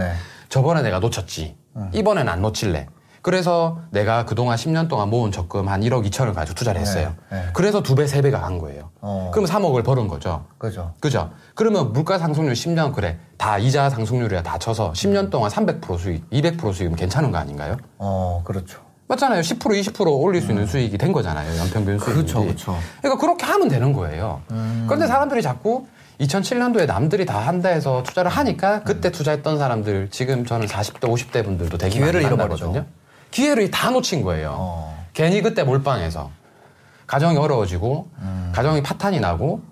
저번에 내가 놓쳤지. 음. 이번엔 안 놓칠래. 그래서 내가 그동안 10년 동안 모은 적금 한 1억 2천을 가지고 투자를 했어요. 네, 네. 그래서 두 배, 세 배가 간 거예요. 어. 그럼 3억을 벌은 거죠. 그죠. 그죠. 그러면 물가 상승률 10년 그래. 다 이자 상승률이야 다 쳐서 10년 동안 300% 수익, 200% 수익이면 괜찮은 거 아닌가요? 어, 그렇죠. 맞잖아요. 10% 20% 올릴 수 있는 음. 수익이 된 거잖아요. 연평균 수익이. 그렇죠, 그렇죠. 그러니까 그렇게 하면 되는 거예요. 음. 그런데 사람들이 자꾸 2007년도에 남들이 다 한다 해서 투자를 하니까 그때 음. 투자했던 사람들 지금 저는 40대 50대 분들도 되게 기회를 잃어버거든요 기회를 다 놓친 거예요. 어. 괜히 그때 몰빵해서 가정이 어려워지고 음. 가정이 파탄이 나고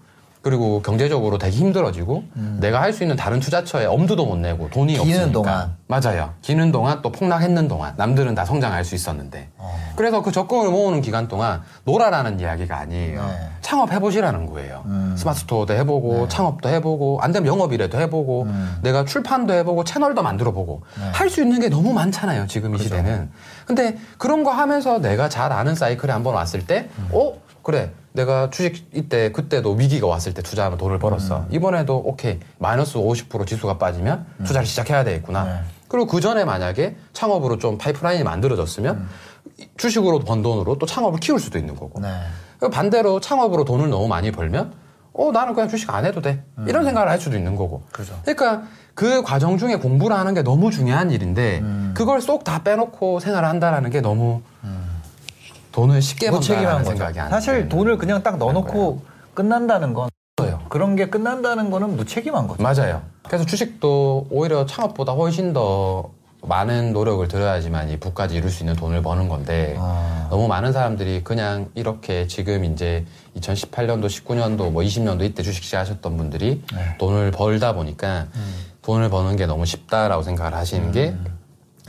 그리고 경제적으로 되게 힘들어지고 음. 내가 할 수 있는 다른 투자처에 엄두도 못 내고 돈이 기는 없으니까 동안. 맞아요. 기는 동안 또 폭락했는 동안 남들은 다 성장할 수 있었는데 어. 그래서 그 적금을 모으는 기간 동안 놀아라는 이야기가 아니에요. 네. 창업해 보시라는 거예요. 음. 스마트 스토어도 해보고 네. 창업도 해보고 안 되면 영업이라도 해보고 음. 내가 출판도 해보고 채널도 만들어보고 네. 할수 있는 게 너무 많잖아요. 지금 이 그죠. 시대는. 근데 그런 거 하면서 내가 잘 아는 사이클에 한번 왔을 때 음. 어? 그래 내가 주식 이때 그때도 위기가 왔을 때 투자하면 돈을 벌었어. 음. 이번에도 오케이 마이너스 50% 지수가 빠지면 음. 투자를 시작해야 되겠구나. 네. 그리고 그 전에 만약에 창업으로 좀 파이프라인이 만들어졌으면 음. 주식으로 번 돈으로 또 창업을 키울 수도 있는 거고. 네. 반대로 창업으로 돈을 너무 많이 벌면 어 나는 그냥 주식 안 해도 돼 음. 이런 생각을 할 수도 있는 거고. 그죠. 그러니까 그 과정 중에 공부를 하는 게 너무 중요한 일인데 음. 그걸 쏙 다 빼놓고 생활을 한다라는 게 너무 음. 돈을 쉽게 번다는 생각이 안 사실 돈을 그냥 딱 넣어놓고 끝난다는 건 그런 게 끝난다는 거는 무책임한 거죠. 맞아요. 그래서 주식도 오히려 창업보다 훨씬 더 많은 노력을 들어야지만 이 부까지 이룰 수 있는 돈을 버는 건데 아. 너무 많은 사람들이 그냥 이렇게 지금 이제 2018년도, 19년도, 뭐 20년도 이때 주식 시작하셨던 분들이 네. 돈을 벌다 보니까 음. 돈을 버는 게 너무 쉽다라고 생각을 하시는 음. 게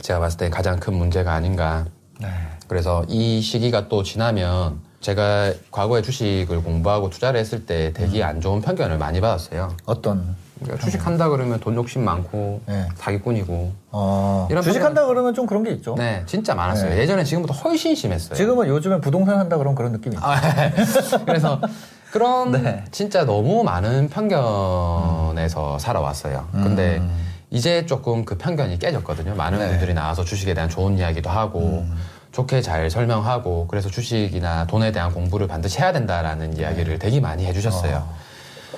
제가 봤을 때 가장 큰 문제가 아닌가. 네. 그래서 이 시기가 또 지나면 제가 과거에 주식을 공부하고 투자를 했을 때 되게 음. 안 좋은 편견을 많이 받았어요. 어떤? 그러니까 주식한다 그러면 돈 욕심 많고 네. 사기꾼이고 어, 이런 주식한다 그러면 좀 그런 게 있죠. 네, 진짜 많았어요. 네. 예전에 지금보다 훨씬 심했어요. 지금은 요즘엔 부동산 한다 그러면 그런 느낌이 있어요. 아, 네. 그래서 그런 네. 진짜 너무 많은 편견에서 음. 살아왔어요. 근데 음. 이제 조금 그 편견이 깨졌거든요. 많은 네. 분들이 나와서 주식에 대한 좋은 이야기도 하고 음. 좋게 잘 설명하고 그래서 주식이나 돈에 대한 공부를 반드시 해야 된다라는 이야기를 네. 되게 많이 해주셨어요. 어.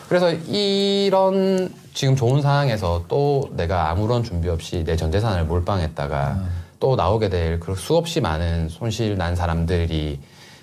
그래서 이런 지금 좋은 상황에서 또 내가 아무런 준비 없이 내 전 재산을 몰빵했다가 음. 또 나오게 될 그 수없이 많은 손실 난 사람들이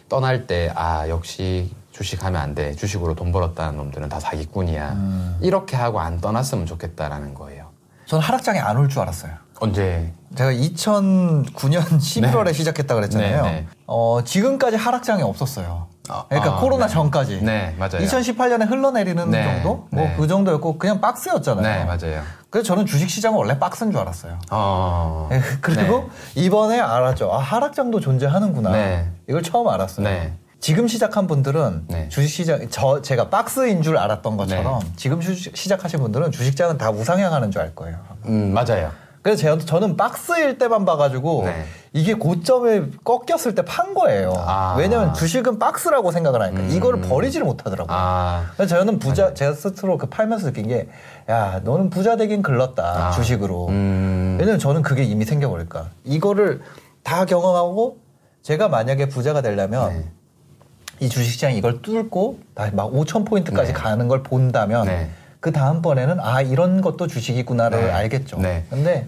떠날 때 아 역시 주식하면 안 돼. 주식으로 돈 벌었다는 놈들은 다 사기꾼이야. 음. 이렇게 하고 안 떠났으면 좋겠다라는 거예요. 저는 하락장에 안 올 줄 알았어요. 언제? 제가 2009년 11월에 네. 시작했다 그랬잖아요. 네, 네. 어, 지금까지 하락장이 없었어요. 아, 그러니까 아, 코로나 네. 전까지. 네, 맞아요. 2018년에 흘러내리는 네, 정도? 뭐 그 정도였고 그냥 박스였잖아요. 네, 맞아요. 그래서 저는 주식 시장은 원래 박스인 줄 알았어요. 어... 그리고 이번에 알았죠. 아, 하락장도 존재하는구나. 이걸 처음 알았어요. 지금 시작한 분들은 네. 주식시장 저 제가 박스인 줄 알았던 것처럼 네. 지금 주식 시작하신 분들은 주식장은 다 우상향하는 줄 알 거예요. 음 맞아요. 그래서 제가 저는 박스일 때만 봐가지고 네. 이게 고점에 꺾였을 때 판 거예요. 아. 왜냐면 주식은 박스라고 생각을 하니까 음. 이거를 버리지를 못하더라고요. 아. 그래서 저는 부자 맞아요. 제가 스스로 그 팔면서 느낀 게 야 너는 부자 되긴 글렀다 아. 주식으로. 음. 왜냐면 저는 그게 이미 생겨버릴까. 이거를 다 경험하고 제가 만약에 부자가 되려면 네. 이 주식시장이 이걸 뚫고 막 5천 포인트까지 네. 가는 걸 본다면 네. 그 다음번에는 아 이런 것도 주식이구나를 네. 알겠죠. 네. 근데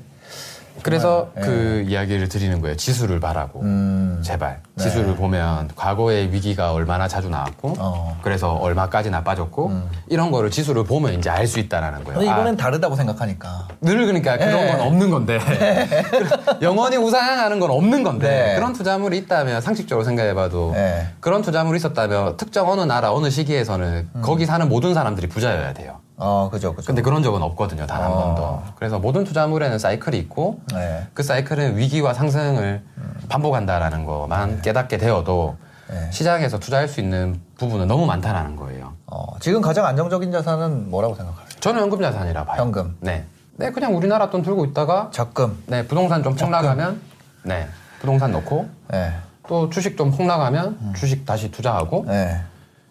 그래서 네. 그 이야기를 드리는 거예요. 지수를 봐라고. 음. 제발. 네. 지수를 보면 과거의 위기가 얼마나 자주 나왔고, 어. 그래서 얼마까지 나빠졌고, 음. 이런 거를 지수를 보면 이제 알 수 있다라는 거예요. 이거는 아. 다르다고 생각하니까. 늘 그러니까 그런 네. 건 없는 건데. 네. 영원히 우상향하는 건 없는 건데. 네. 그런 투자물이 있다면 상식적으로 생각해봐도 네. 그런 투자물이 있었다면 특정 어느 나라 어느 시기에서는 음. 거기 사는 모든 사람들이 부자여야 돼요. 어, 그죠, 그죠. 근데 그런 적은 없거든요, 단한 어. 번도. 그래서 모든 투자물에는 사이클이 있고, 네. 그 사이클은 위기와 상승을 음. 반복한다라는 것만 네. 깨닫게 되어도 네. 시장에서 투자할 수 있는 부분은 너무 많다라는 거예요. 어, 지금 가장 안정적인 자산은 뭐라고 생각하세요? 저는 현금 자산이라 봐요. 현금. 네. 네, 그냥 우리나라 돈 들고 있다가 적금. 네, 부동산 좀 폭락하면 네, 부동산 넣고 네. 또 주식 좀 폭락하면 음. 주식 다시 투자하고. 네.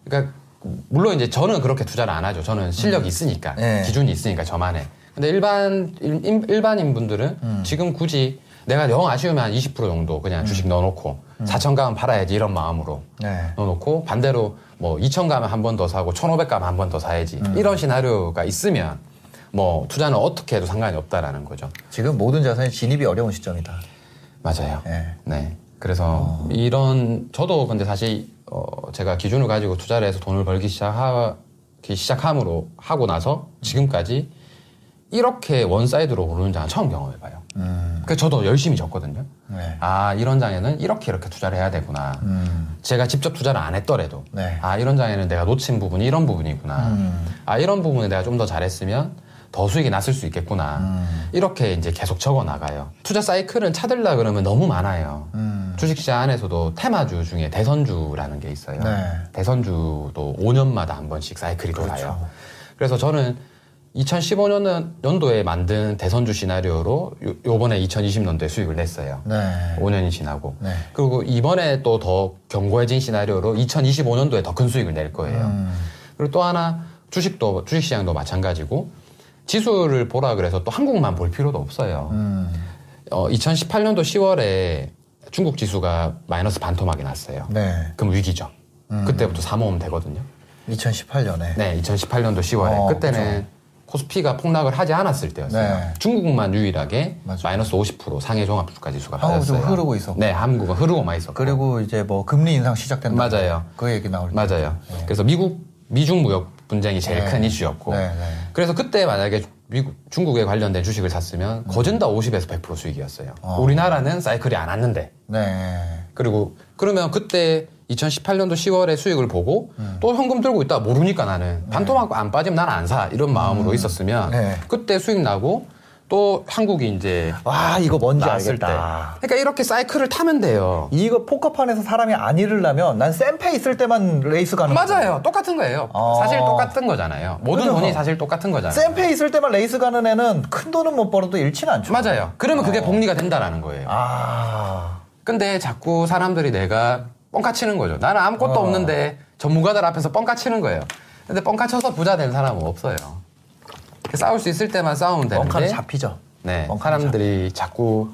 그러니까 물론 이제 저는 그렇게 투자를 안 하죠. 저는 실력이 음. 있으니까 네. 기준이 있으니까 저만의. 근데 일반 일, 반인 분들은 음. 지금 굳이 내가 영 아쉬우면 한 20% 정도 그냥 음. 주식 넣어놓고 음. 4천 가면 팔아야지 이런 마음으로 네. 넣어놓고 반대로 뭐 2천 가면 한 번 더 사고 1,500 가면 한 번 더 사야지 음. 이런 시나리오가 있으면 뭐 투자는 어떻게 해도 상관이 없다라는 거죠. 지금 모든 자산이 진입이 어려운 시점이다. 맞아요. 네. 네. 그래서 어. 이런 저도 근데 사실 어, 제가 기준을 가지고 투자를 해서 돈을 벌기 시작하기 시작함으로 하고 나서 지금까지 이렇게 one side로 오르는 장은 처음 경험해봐요. 음. 그래서 저도 열심히 적거든요. 네. 아, 이런 장에는 이렇게 이렇게 투자를 해야 되구나. 음. 제가 직접 투자를 안 했더라도. 네. 아, 이런 장에는 내가 놓친 부분이 이런 부분이구나. 음. 아, 이런 부분에 내가 좀 더 잘했으면 더 수익이 났을 수 있겠구나. 음. 이렇게 이제 계속 적어 나가요. 투자 사이클은 찾으려 그러면 너무 많아요. 음. 주식시장 안에서도 테마주 중에 대선주라는 게 있어요. 네. 대선주도 5년마다 한 번씩 사이클이 그렇죠. 돌아요. 그래서 저는 2015년 연도에 만든 대선주 시나리오로 요, 번에 2020년도에 수익을 냈어요. 네. 5년이 지나고. 네. 그리고 이번에 또 더 견고해진 시나리오로 2025년도에 더 큰 수익을 낼 거예요. 음. 그리고 또 하나 주식도 주식 시장도 마찬가지고 지수를 보라 그래서 또 한국만 볼 필요도 없어요. 음. 어, 2018년도 10월에 중국 지수가 마이너스 반토막이 났어요. 네. 그럼 위기죠. 음. 그때부터 사모으면 되거든요. 2018년에. 네, 2018년도 10월에. 어, 그때는 그렇죠. 코스피가 폭락을 하지 않았을 때였어요. 네. 중국만 유일하게 맞아. 마이너스 50% 상해 종합주가 지수가 빠졌어요. 한국은 흐르고 있었고. 네, 한국은 흐르고만 있었고. 그리고 이제 뭐 금리 인상 시작된다. 맞아요. 그 얘기 나올 때. 맞아요. 네. 그래서 미국 미중 무역 분쟁이 제일 네. 큰 이슈였고. 네, 네. 그래서 그때 만약에 미국, 중국에 관련된 주식을 샀으면 음. 거진 다 50에서 100% 수익이었어요. 어. 우리나라는 사이클이 안 왔는데. 네. 그리고 그러면 그때 2018년도 10월에 수익을 보고 음. 또 현금 들고 있다 모르니까 나는 네. 반토막 안 빠지면 나는 안 사. 이런 마음으로 음. 있었으면 네. 그때 수익 나고 또 한국이 이제 와 이거 뭔지 알겠다. 때. 그러니까 이렇게 사이클을 타면 돼요. 이거 포커판에서 사람이 안 잃으려면 난 쎈 패 있을 때만 레이스 가는 맞아요. 거예요. 똑같은 거예요. 어. 사실 똑같은 거잖아요. 모든 그죠? 돈이 사실 똑같은 거잖아요. 쌤페 있을 때만 레이스 가는 애는 큰 돈은 못 벌어도 잃지는 않죠. 맞아요. 그러면 그게 어. 복리가 된다라는 거예요. 아. 근데 자꾸 사람들이 내가 뻥카 치는 거죠. 나는 아무것도 어. 없는데 전문가들 앞에서 뻥카 치는 거예요. 근데 뻥카 쳐서 부자 된 사람은 없어요. 싸울 수 있을 때만 싸우면 되는데. 뻥카는 잡히죠. 네. 사람들이 자꾸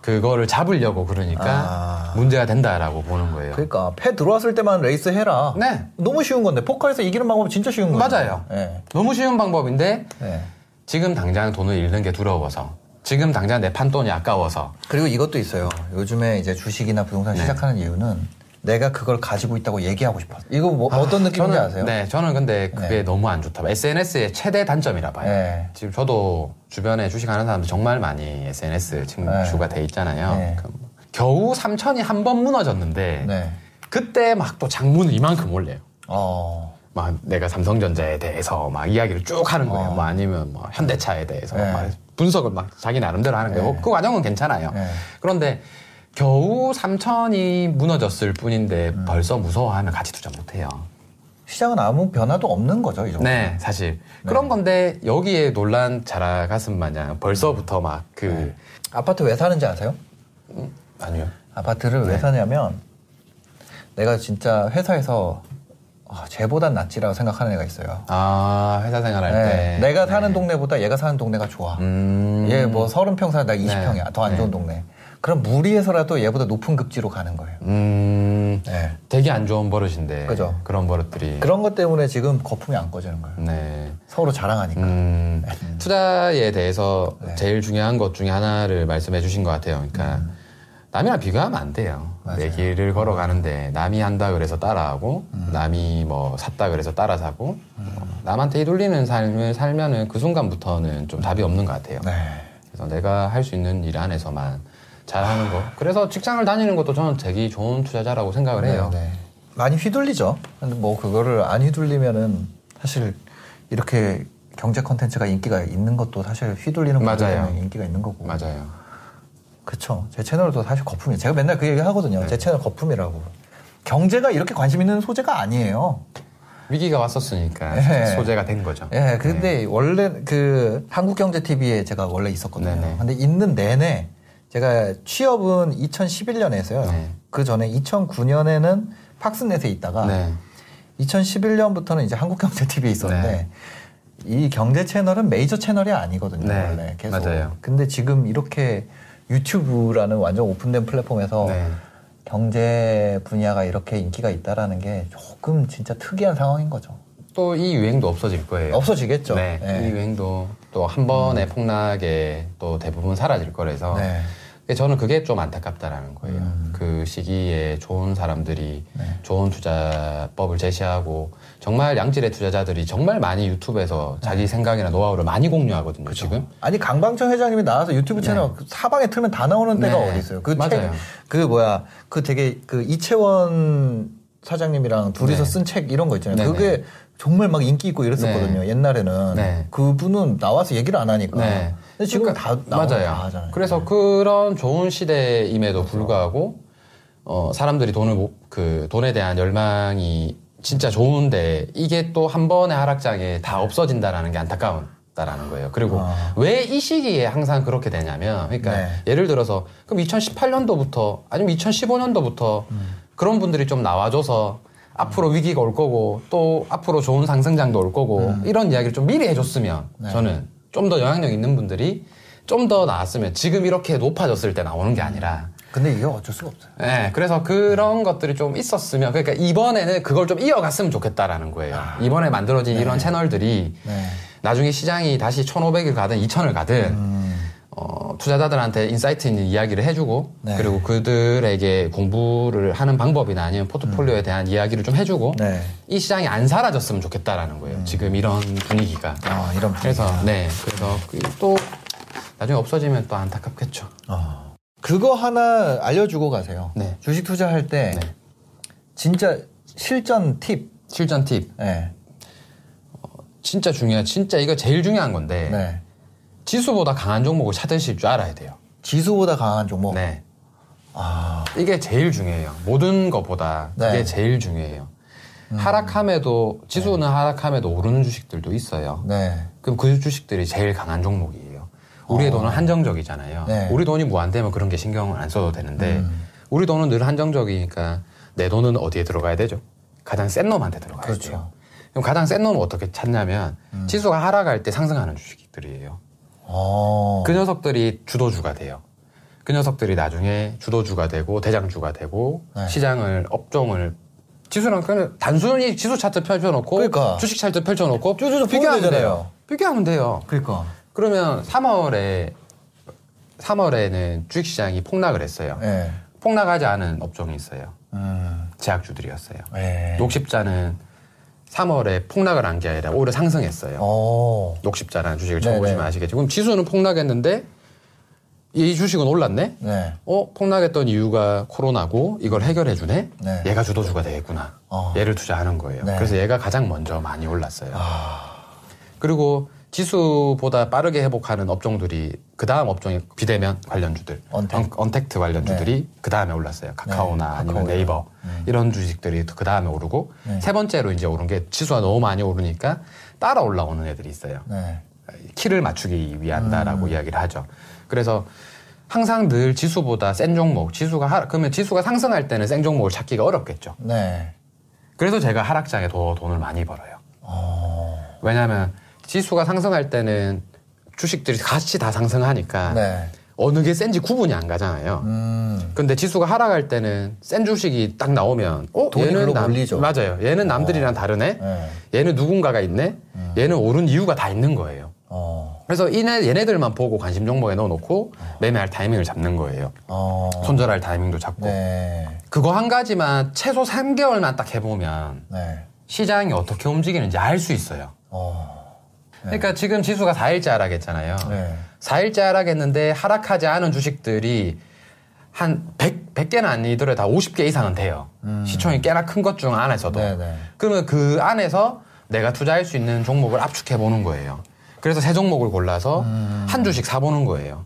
그거를 잡으려고 그러니까 아. 문제가 된다라고 보는 거예요. 그러니까 패 들어왔을 때만 레이스 해라. 네. 너무 쉬운 건데 포커에서 이기는 방법은 진짜 쉬운 거예요. 맞아요. 네. 너무 쉬운 방법인데 네. 지금 당장 돈을 잃는 게 두려워서 지금 당장 내 판 돈이 아까워서 그리고 이것도 있어요. 요즘에 이제 주식이나 부동산 네. 시작하는 이유는 내가 그걸 가지고 있다고 얘기하고 싶어. 이거 뭐 아, 어떤 느낌인지 저는, 아세요? 네, 저는 근데 그게 네. 너무 안 좋다. SNS의 최대 단점이라 봐요. 네. 지금 저도 주변에 주식하는 사람들 정말 많이 SNS 친구가 네. 돼 있잖아요. 네. 그 겨우 3천이 한 번 무너졌는데 네. 그때 막 또 장문을 이만큼 올려요. 어. 막 내가 삼성전자에 대해서 막 이야기를 쭉 하는 거예요. 어. 뭐 아니면 뭐 현대차에 대해서 네. 막 분석을 막 자기 나름대로 하는 거예요. 그 과정은 괜찮아요. 그런데 겨우 3천이 무너졌을 뿐인데 음. 벌써 무서워하면 같이 투자 못해요. 시장은 아무 변화도 없는 거죠, 이 정도. 네, 사실. 네. 그런 건데 여기에 논란 자라 가슴 마냥 벌써부터 막그 네. 아파트 왜 사는지 아세요? 음, 아니요. 아파트를 네. 왜 사냐면 내가 진짜 회사에서 아, 쟤보단 낫지라고 생각하는 애가 있어요. 아, 회사 생활할 네. 때. 내가 사는 네. 동네보다 얘가 사는 동네가 좋아. 음... 얘뭐 30평 사는데 20평이야. 더 안 좋은 동네. 그럼 무리해서라도 얘보다 높은 급지로 가는 거예요. 음, 네. 되게 안 좋은 버릇인데. 그죠. 그런 버릇들이. 그런 것 때문에 지금 거품이 안 꺼지는 거예요. 네. 서로 자랑하니까. 음, 네. 투자에 대해서 네. 제일 중요한 것 중에 하나를 말씀해 주신 것 같아요. 그러니까 음. 남이랑 비교하면 안 돼요. 맞아요. 내 길을 걸어가는데 남이 한다 그래서 따라하고 음. 남이 뭐 샀다 그래서 따라 사고 음. 남한테 휘둘리는 삶을 살면은 그 순간부터는 좀 답이 없는 것 같아요. 네. 그래서 내가 할 수 있는 일 안에서만 잘하는 거. 그래서 직장을 다니는 것도 저는 되게 좋은 투자자라고 생각을 해요. 네, 네. 많이 휘둘리죠. 근데 뭐 그거를 안 휘둘리면은 사실 이렇게 경제 컨텐츠가 인기가 있는 것도 사실 휘둘리는 맞아요. 인기가 있는 거고. 맞아요. 그렇죠. 제 채널도 사실 거품이에요. 제가 맨날 그 얘기 하거든요. 네. 제 채널 거품이라고. 경제가 이렇게 관심 있는 소재가 아니에요. 위기가 왔었으니까 네. 소재가 된 거죠. 예, 네, 근데 원래 그 한국경제TV에 제가 원래 있었거든요. 네네. 근데 있는 내내 제가 취업은 2011년에 했어요. 네. 그 전에 2009년에는 팍스넷에 있다가 네. 2011년부터는 이제 한국경제TV에 있었는데 네. 이 경제 채널은 메이저 채널이 아니거든요. 네. 원래 계속. 맞아요. 근데 지금 이렇게 유튜브라는 완전 오픈된 플랫폼에서 네. 경제 분야가 이렇게 인기가 있다라는 게 조금 진짜 특이한 상황인 거죠. 또 이 유행도 없어질 거예요. 없어지겠죠. 네. 네. 이 유행도 또 한 번의 음. 폭락에 또 대부분 사라질 거라서 네. 저는 그게 좀 안타깝다라는 거예요. 음. 그 시기에 좋은 사람들이 네. 좋은 투자법을 제시하고 정말 양질의 투자자들이 정말 많이 유튜브에서 네. 자기 생각이나 노하우를 많이 공유하거든요. 그쵸. 지금 아니 강방청 회장님이 나와서 유튜브 채널 네. 그 사방에 틀면 다 나오는 때가 네. 어디 있어요? 그 맞아요. 책, 그 뭐야 그 되게 그 이채원 사장님이랑 둘이서 네. 쓴책 이런 거 있잖아요. 그게 정말 막 인기 있고 이랬었거든요. 네. 옛날에는 네. 그분은 나와서 얘기를 안 하니까. 네. 근데 지금 그러니까, 다 맞아요. 다 하잖아요. 그래서 네. 그런 좋은 시대임에도 불구하고 어, 사람들이 돈을 그 돈에 대한 열망이 진짜 좋은데 이게 또 한 번의 하락장에 다 없어진다라는 게 안타까운. 다라는 거예요. 그리고 아. 왜이 시기에 항상 그렇게 되냐면, 그러니까 네. 예를 들어서 그럼 2018년도부터 아니면 2015년도부터 음. 그런 분들이 좀 나와줘서 앞으로 위기가 올 거고 또 앞으로 좋은 상승장도 올 거고 음. 이런 이야기를 좀 미리 해줬으면 네. 저는 좀 더 영향력 있는 분들이 좀 더 나왔으면 지금 이렇게 높아졌을 때 나오는 게 아니라 근데 이게 어쩔 수가 없어요. 네, 그래서 그런 네. 것들이 좀 있었으면 그러니까 이번에는 그걸 좀 이어갔으면 좋겠다라는 거예요. 아. 이번에 만들어진 네. 이런 채널들이 네. 나중에 시장이 다시 1,500을 가든 2,000을 가든 음. 어, 투자자들한테 insight 있는 이야기를 해주고 네. 그리고 그들에게 공부를 하는 방법이나 아니면 포트폴리오에 음. 대한 이야기를 좀 해주고 네. 이 시장이 안 사라졌으면 좋겠다라는 거예요. 음. 지금 이런 분위기가. 아, 이런 분위기가. 그래서 네, 그래서 그또 나중에 없어지면 또 안타깝겠죠. 어. 그거 하나 알려주고 가세요. 네. 주식 투자할 때 네. 진짜 실전 팁. 실전 팁. 네. 어, 진짜 중요한 진짜 이거 제일 중요한 건데. 네. 지수보다 강한 종목을 찾으실 줄 알아야 돼요. 지수보다 강한 종목? 네. 아. 이게 제일 중요해요. 모든 것보다 네. 이게 제일 중요해요. 음. 하락함에도, 지수는 네. 하락함에도 오르는 주식들도 있어요. 네. 그럼 그 주식들이 제일 강한 종목이에요. 우리의 어. 돈은 한정적이잖아요. 네. 우리 돈이 무한되면 그런 게 신경을 안 써도 되는데, 음. 우리 돈은 늘 한정적이니까 내 돈은 어디에 들어가야 되죠? 가장 센 놈한테 들어가야 그렇죠. 돼요. 그럼 가장 센 놈은 어떻게 찾냐면, 음. 지수가 하락할 때 상승하는 주식들이에요. 어. 그 녀석들이 주도주가 돼요. 그그 녀석들이 나중에 주도주가 되고 대장주가 되고 네. 시장을 업종을 지수랑 그냥 단순히 지수 차트 펼쳐놓고 그러니까. 주식 차트 펼쳐놓고 쭈쭈쭈 비교하면 돼요. 비교하면 돼요. 그러니까. 그러면 3월에 3월에는 주식 시장이 폭락을 했어요. 네. 폭락하지 않은 업종이 있어요. 음. 제약주들이었어요. 네. 녹십자는 3월에 폭락을 한 게 아니라 오히려 상승했어요. 오. 녹십자라는 주식을 처음 보시면 아시겠죠. 그럼 지수는 폭락했는데 이 주식은 올랐네? 네. 어, 폭락했던 이유가 코로나고 이걸 해결해주네? 네. 얘가 주도주가 되겠구나. 어. 얘를 투자하는 거예요. 네. 그래서 얘가 가장 먼저 많이 올랐어요. 아. 그리고 지수보다 빠르게 회복하는 업종들이 그 다음 업종이 비대면 관련주들, 언택. 언 택트 관련주들이 네. 그 다음에 올랐어요. 카카오나 네. 아니면 네이버 음. 이런 주식들이 그 다음에 오르고 네. 세 번째로 이제 오른 게 지수가 너무 많이 오르니까 따라 올라오는 애들이 있어요. 네. 키를 맞추기 위한다라고 음. 이야기를 하죠. 그래서 항상 늘 지수보다 센 종목, 지수가 하, 그러면 지수가 상승할 때는 센 종목을 찾기가 어렵겠죠. 네. 그래서 제가 하락장에 더 돈을 많이 벌어요. 어... 왜냐하면 지수가 상승할 때는 주식들이 같이 다 상승하니까 네. 어느 게 센지 구분이 안 가잖아요. 음. 근데 지수가 하락할 때는 센 주식이 딱 나오면 어 얘는 남 몰리죠. 맞아요. 얘는 남들이랑 어. 다르네. 네. 얘는 누군가가 있네. 음. 얘는 오른 이유가 다 있는 거예요. 어. 그래서 이네 얘네들만 보고 관심 종목에 넣어놓고 어. 매매할 타이밍을 잡는 거예요. 어. 손절할 타이밍도 잡고. 네. 그거 한 가지만 최소 3개월만 딱 해보면 네. 시장이 어떻게 움직이는지 알 수 있어요. 어. 네. 그러니까 지금 지수가 4일째 하락했잖아요. 네. 4일째 하락했는데 하락하지 않은 주식들이 한 100, 100개는 아니더라도 다 50개 이상은 돼요. 음. 시총이 꽤나 큰 것 중 안에서도. 네네. 네. 그러면 그 안에서 내가 투자할 수 있는 종목을 압축해 보는 거예요. 그래서 세 종목을 골라서 음. 한 주씩 사보는 거예요.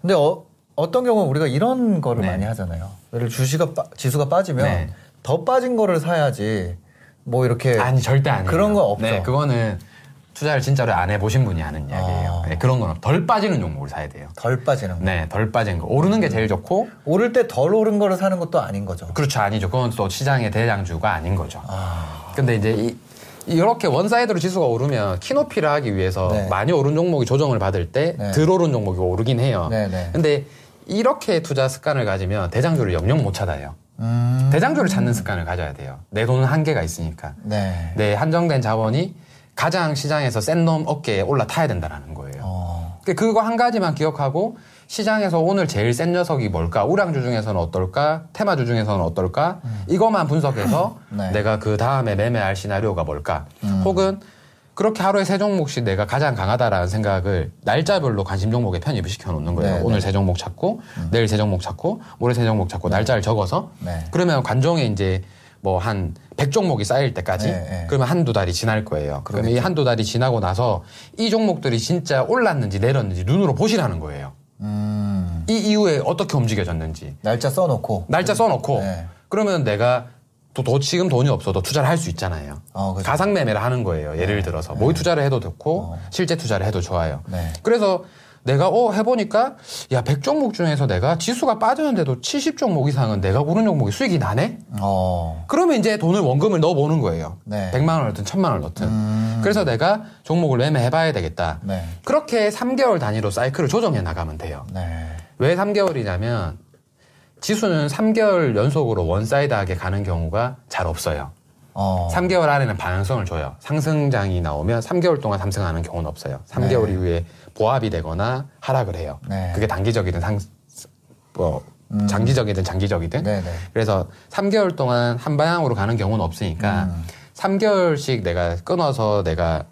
근데 어, 어떤 경우는 우리가 이런 거를 네. 많이 하잖아요. 예를 빠, 지수가 빠지면 네. 더 빠진 거를 사야지 뭐 이렇게 아니 절대 아니에요. 그런 거 없죠. 네, 그거는 투자를 진짜로 안 해보신 분이 하는 이야기예요. 아. 네, 그런 거는 덜 빠지는 종목을 사야 돼요. 덜 빠지는 거. 네, 덜 빠진 거. 오르는 게 제일 좋고. 오를 때 덜 오른 거를 사는 것도 아닌 거죠. 그렇죠, 아니죠. 그건 또 시장의 대장주가 아닌 거죠. 아. 근데 이제 이, 이렇게 one side로 지수가 오르면 키높이를 하기 위해서 네. 많이 오른 종목이 조정을 받을 때덜 네. 오른 종목이 오르긴 해요. 네, 네, 근데 이렇게 투자 습관을 가지면 대장주를 영영 못 찾아요. 음... 대장주를 찾는 습관을 가져야 돼요. 내 돈은 한계가 있으니까. 네. 내 한정된 자원이 가장 시장에서 센 놈 어깨에 올라타야 된다는 거예요. 어... 그거 한 가지만 기억하고 시장에서 오늘 제일 센 녀석이 뭘까? 우량주 중에서는 어떨까? 테마주 중에서는 어떨까? 음. 이것만 분석해서 네. 내가 그 다음에 매매할 시나리오가 뭘까? 음. 혹은 그렇게 하루에 세 종목씩 내가 가장 강하다라는 생각을 날짜별로 관심 종목에 편입을 시켜 놓는 거예요. 네, 오늘 네. 세 종목 찾고, 음. 내일 세 종목 찾고, 모레 세 종목 찾고, 네. 날짜를 적어서. 네. 그러면 관종에 이제 뭐한 100종목이 쌓일 때까지 네, 네. 그러면 한두 달이 지날 거예요. 그러면 이 한두 달이 지나고 나서 이 종목들이 진짜 올랐는지 내렸는지 눈으로 보시라는 거예요. 음. 이 이후에 어떻게 움직여졌는지. 날짜 써놓고. 날짜 써놓고. 네. 그러면 내가 또, 또 지금 돈이 없어도 투자를 할 수 있잖아요. 어, 그렇죠. 가상 매매를 하는 거예요. 예를 네. 들어서 모의 투자를 해도 좋고 어. 실제 투자를 해도 좋아요. 네. 그래서 내가 어 해보니까 야 100종목 중에서 내가 지수가 빠졌는데도 70종목 이상은 내가 고른 종목이 수익이 나네? 어. 그러면 이제 돈을 원금을 넣어보는 거예요. 네. 100만 원을 넣든 1000만 원을 넣든. 음. 그래서 내가 종목을 매매해봐야 되겠다. 네. 그렇게 3개월 단위로 사이클을 조정해 나가면 돼요. 네. 왜 3개월이냐면 지수는 3개월 연속으로 one side하게 가는 경우가 잘 없어요. 어. 3개월 안에는 방향성을 줘요. 상승장이 나오면 3개월 동안 상승하는 경우는 없어요. 3개월 네. 이후에 보합이 되거나 하락을 해요. 네. 그게 단기적이든 상, 뭐, 음. 장기적이든 장기적이든. 네네. 네. 그래서 3개월 동안 한 방향으로 가는 경우는 없으니까 음. 3개월씩 내가 끊어서 내가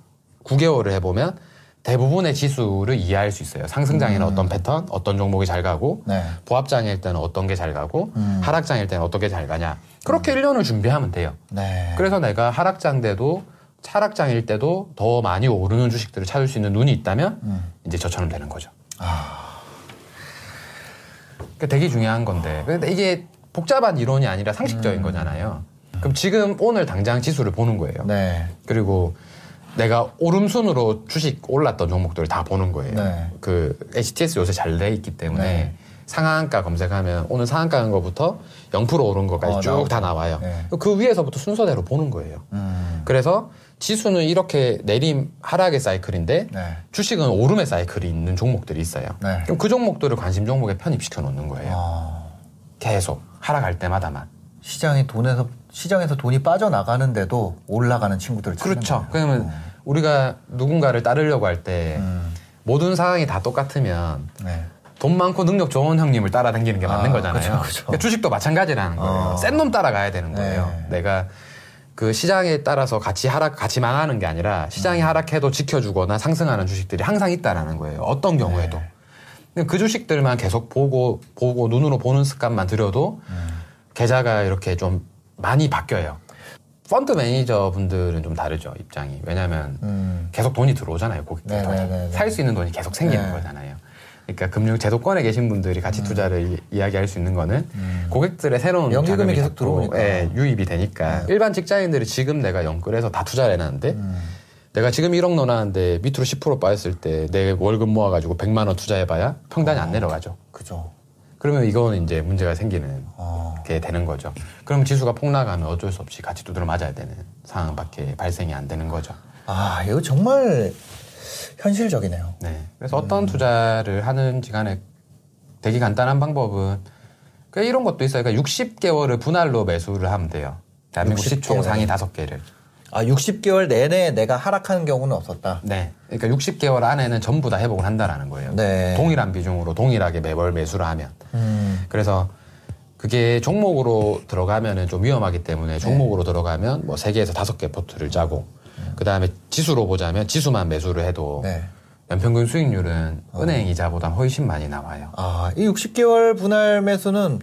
9개월을 해보면 대부분의 지수를 이해할 수 있어요. 상승장에는 음. 어떤 패턴, 어떤 종목이 잘 가고, 네. 보합장일 때는 어떤 게 잘 가고, 음. 하락장일 때는 어떻게 잘 가냐. 그렇게 음. 1년을 준비하면 돼요. 네. 그래서 내가 하락장 때도 차락장일 때도 더 많이 오르는 주식들을 찾을 수 있는 눈이 있다면 음. 이제 저처럼 되는 거죠. 아. 그러니까 되게 중요한 건데. 근데 이게 복잡한 이론이 아니라 상식적인 음. 거잖아요. 그럼 지금 오늘 당장 지수를 보는 거예요. 네. 그리고 내가 오름순으로 주식 올랐던 종목들을 다 보는 거예요. 네. 그 HTS 요새 잘 돼 있기 때문에 네. 상한가 검색하면 오늘 상한가 한 거부터 0% 오른 것까지 어, 쭉다 나와요. 네. 그 위에서부터 순서대로 보는 거예요. 음. 그래서 지수는 이렇게 내림 하락의 사이클인데 네. 주식은 오름의 사이클이 있는 종목들이 있어요. 네. 그럼 그 종목들을 관심 종목에 편입시켜 놓는 거예요. 아... 계속 하락할 때마다만. 시장이 돈에서 시장에서 돈이 빠져나가는데도 올라가는 친구들 그렇죠. 그러면 어. 우리가 누군가를 따르려고 할때 음. 모든 상황이 다 똑같으면 네. 돈 많고 능력 좋은 형님을 따라다니는 게 맞는 아, 거잖아요. 그쵸, 그쵸. 그러니까 주식도 마찬가지라는 거예요. 어. 센놈 따라가야 되는 거예요. 네. 내가 그 시장에 따라서 같이 하락, 같이 망하는 게 아니라 시장이 음. 하락해도 지켜주거나 상승하는 주식들이 항상 있다라는 거예요. 어떤 경우에도. 네. 그 주식들만 계속 보고, 보고 눈으로 보는 습관만 들여도 음. 계좌가 이렇게 좀 많이 바뀌어요. 펀드 매니저 분들은 좀 다르죠 입장이 왜냐하면 음. 계속 돈이 들어오잖아요 고객들 네, 네, 네, 살수 있는 돈이 계속 생기는 네. 거잖아요 그러니까 금융 제도권에 계신 분들이 같이 음. 투자를 이, 야기할 수 있는 거는 음. 고객들의 새로운 연기금이 계속 들어오니까 예, 유입이 되니까 네. 일반 직장인들이 지금 내가 연끌해서 다 투자를 해놨는데 음. 내가 지금 1억 넣어놨는데 밑으로 10% 빠졌을 때 내 월급 모아가지고 100만 원 투자해봐야 평단이 어. 안 내려가죠 그죠 그러면 이거는 이제 문제가 생기는 어. 게 되는 거죠. 그럼 지수가 폭락하면 어쩔 수 없이 같이 두드려 맞아야 되는 상황밖에 발생이 안 되는 거죠. 아, 이거 정말 현실적이네요. 네. 그래서 음. 어떤 투자를 하는지 간에 되게 간단한 방법은 그 이런 것도 있어요. 그러니까 60개월을 분할로 매수를 하면 돼요. 대한민국 시총 상위 5개를. 아, 60개월 내내 내가 하락하는 경우는 없었다. 네. 그러니까 60개월 안에는 전부 다 회복을 한다라는 거예요. 네. 동일한 비중으로 동일하게 매월 매수를 하면. 음. 그래서 그게 종목으로 들어가면은 좀 위험하기 때문에 네. 종목으로 네. 들어가면 뭐 3개에서 5개 포트를 짜고 음. 그 다음에 지수로 보자면 지수만 매수를 해도 네. 연평균 수익률은 어. 은행 이자보다 훨씬 많이 나와요. 아, 이 60개월 분할 매수는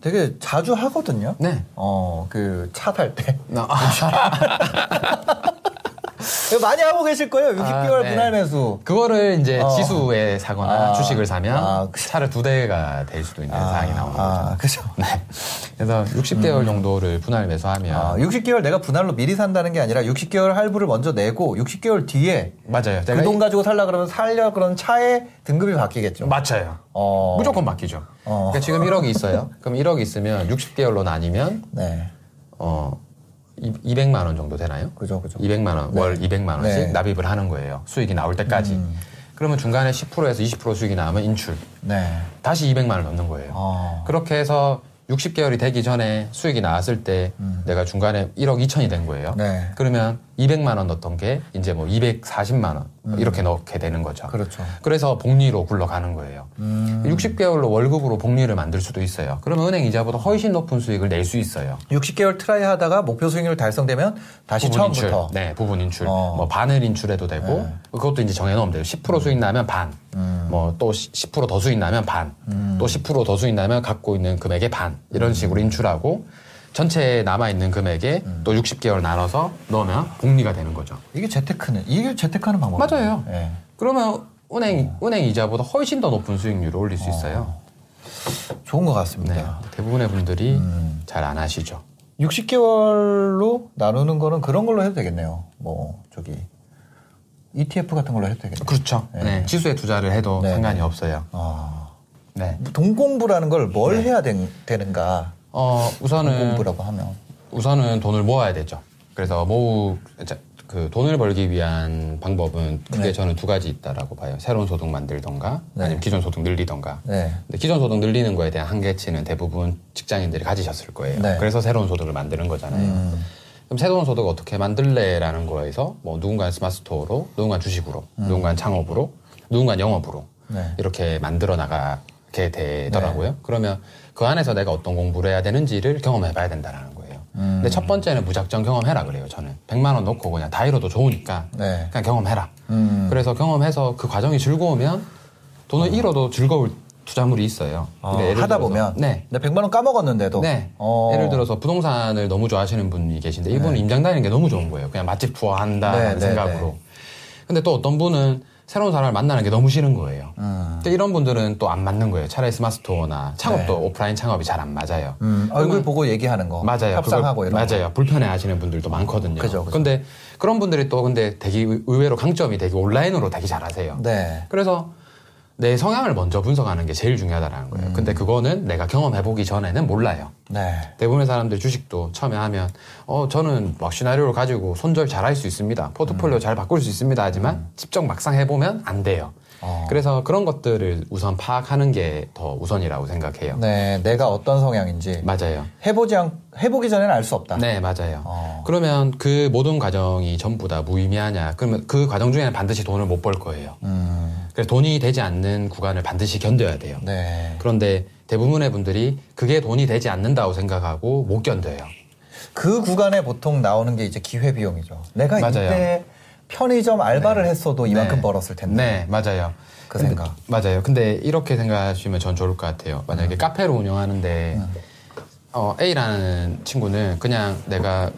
되게 자주 하거든요. 네. 어, 그 차 살 때. 아. 많이 하고 계실 거예요. 60개월 아, 네. 분할 매수. 그거를 이제 어. 지수에 사거나 아, 주식을 사면 아, 차를 두 대가 될 수도 있는 아, 상황이 나오는 아, 거죠. 그죠. 네. 그래서 60개월 음. 정도를 분할 매수하면 60개월 아, 내가 분할로 미리 산다는 게 아니라 60개월 할부를 먼저 내고 60개월 뒤에 맞아요. 그 돈 가지고 살라 그러면 살려 그런 차의 등급이 바뀌겠죠. 맞아요. 어. 무조건 바뀌죠. 어. 그러니까 지금 1억이 있어요. 그럼 1억 있으면 60개월로 나뉘면 네. 어 200만 원 정도 되나요? 그죠, 그죠. 200만 원, 네. 월 200만 원씩 네. 납입을 하는 거예요. 수익이 나올 때까지. 음. 그러면 중간에 10%에서 20% 수익이 나오면 인출. 네. 다시 200만 원 넣는 거예요. 어. 그렇게 해서 60개월이 되기 전에 수익이 나왔을 때 음. 내가 중간에 1억 2천이 된 거예요. 네. 그러면 200만 원 넣었던 게 이제 뭐 240만 원 음. 이렇게 넣게 되는 거죠. 그렇죠. 그래서 복리로 굴러가는 거예요. 음. 60개월로 월급으로 복리를 만들 수도 있어요. 그러면 은행 이자보다 훨씬 높은 수익을 낼 수 있어요. 60개월 try 하다가 목표 수익률 달성되면 다시 부분 처음부터 인출. 네, 부분 인출. 어. 뭐 반을 인출해도 되고 네. 그것도 이제 정해 놓으면 돼요. 10% 수익 나면 반. 음. 뭐또 10%더 수익 나면 반. 음. 또 10%더 수익 나면 갖고 있는 금액의 반. 이런 식으로 인출하고 전체 남아있는 금액에 음. 또 60개월 나눠서 넣으면 복리가 되는 거죠. 이게 재테크는, 이게 재테크하는 방법 맞아요. 네. 그러면 은행, 어. 은행 이자보다 훨씬 더 높은 수익률을 올릴 수 어. 있어요. 좋은 것 같습니다. 네. 대부분의 분들이 음. 잘안 하시죠. 60개월로 나누는 거는 그런 걸로 해도 되겠네요. 뭐, 저기, ETF 같은 걸로 해도 되겠네요. 그렇죠. 네. 네. 지수에 투자를 해도 네. 상관이 없어요. 아. 네. 돈 공부라는 걸 뭘 해야 되, 되는가? 어, 우선은 공부라고 하면 우선은 돈을 모아야 되죠. 그래서 모으 그 돈을 벌기 위한 방법은 크게 네. 저는 두 가지 있다라고 봐요. 새로운 소득 만들던가 네. 아니면 기존 소득 늘리던가. 네. 근데 기존 소득 늘리는 거에 대한 한계치는 대부분 직장인들이 가지셨을 거예요. 네. 그래서 새로운 소득을 만드는 거잖아요. 음. 그럼 새로운 소득 어떻게 만들래라는 거에서 뭐 누군가는 스마트 스토어로, 누군가는 주식으로, 음. 누군가는 창업으로, 누군가는 영업으로 네. 이렇게 만들어 나가게 되더라고요. 네. 그러면 그 안에서 내가 어떤 공부를 해야 되는지를 경험해 봐야 된다는 거예요. 음. 근데 첫 번째는 무작정 경험해라 그래요, 저는. 100만 원 넣고 그냥 다 잃어도 좋으니까 네. 그냥 경험해라. 음. 그래서 경험해서 그 과정이 즐거우면 돈을 어. 잃어도 즐거울 투자물이 있어요. 어, 하다 들어서, 보면 네. 내 100만 원 까먹었는데도 네. 어. 예를 들어서 부동산을 너무 좋아하시는 분이 계신데 이분은 네. 임장 다니는 게 너무 좋은 거예요. 그냥 맛집 투어한다는 네, 네, 생각으로. 네. 근데 또 어떤 분은 새로운 사람을 만나는 게 너무 싫은 거예요. 음. 이런 분들은 또 안 맞는 거예요. 차라리 스마트스토어나 창업도 네. 오프라인 창업이 잘 안 맞아요. 음, 얼굴 보고 얘기하는 거. 맞아요. 협상하고 이런 맞아요. 거. 불편해 하시는 분들도 많거든요. 그죠, 그죠. 근데 그런 분들이 또 근데 되게 의외로 강점이 되게 온라인으로 되게 잘하세요. 네. 그래서 내 성향을 먼저 분석하는 게 제일 중요하다는 거예요. 음. 근데 그거는 내가 경험해보기 전에는 몰라요. 네. 대부분의 사람들 주식도 처음에 하면, 어, 저는 막 시나리오를 가지고 손절 잘 할 수 있습니다. 포트폴리오 음. 잘 바꿀 수 있습니다. 하지만 음. 직접 막상 해보면 안 돼요. 어. 그래서 그런 것들을 우선 파악하는 게 더 우선이라고 생각해요. 네, 내가 어떤 성향인지. 맞아요. 해보지 않, 해보기 전에는 알 수 없다. 네, 맞아요. 어. 그러면 그 모든 과정이 전부 다 무의미하냐? 그러면 그 과정 중에는 반드시 돈을 못 벌 거예요. 음. 그래서 돈이 되지 않는 구간을 반드시 견뎌야 돼요. 네. 그런데 대부분의 분들이 그게 돈이 되지 않는다고 생각하고 못 견뎌요. 그 구간에 보통 나오는 게 이제 기회 비용이죠. 내가 맞아요. 이때 편의점 알바를 네. 했어도 이만큼 네. 벌었을 텐데. 네, 맞아요. 그 근데, 생각. 맞아요. 근데 이렇게 생각하시면 전 좋을 것 같아요. 만약에 음. 카페를 운영하는데 음. 어, A라는 친구는 그냥 내가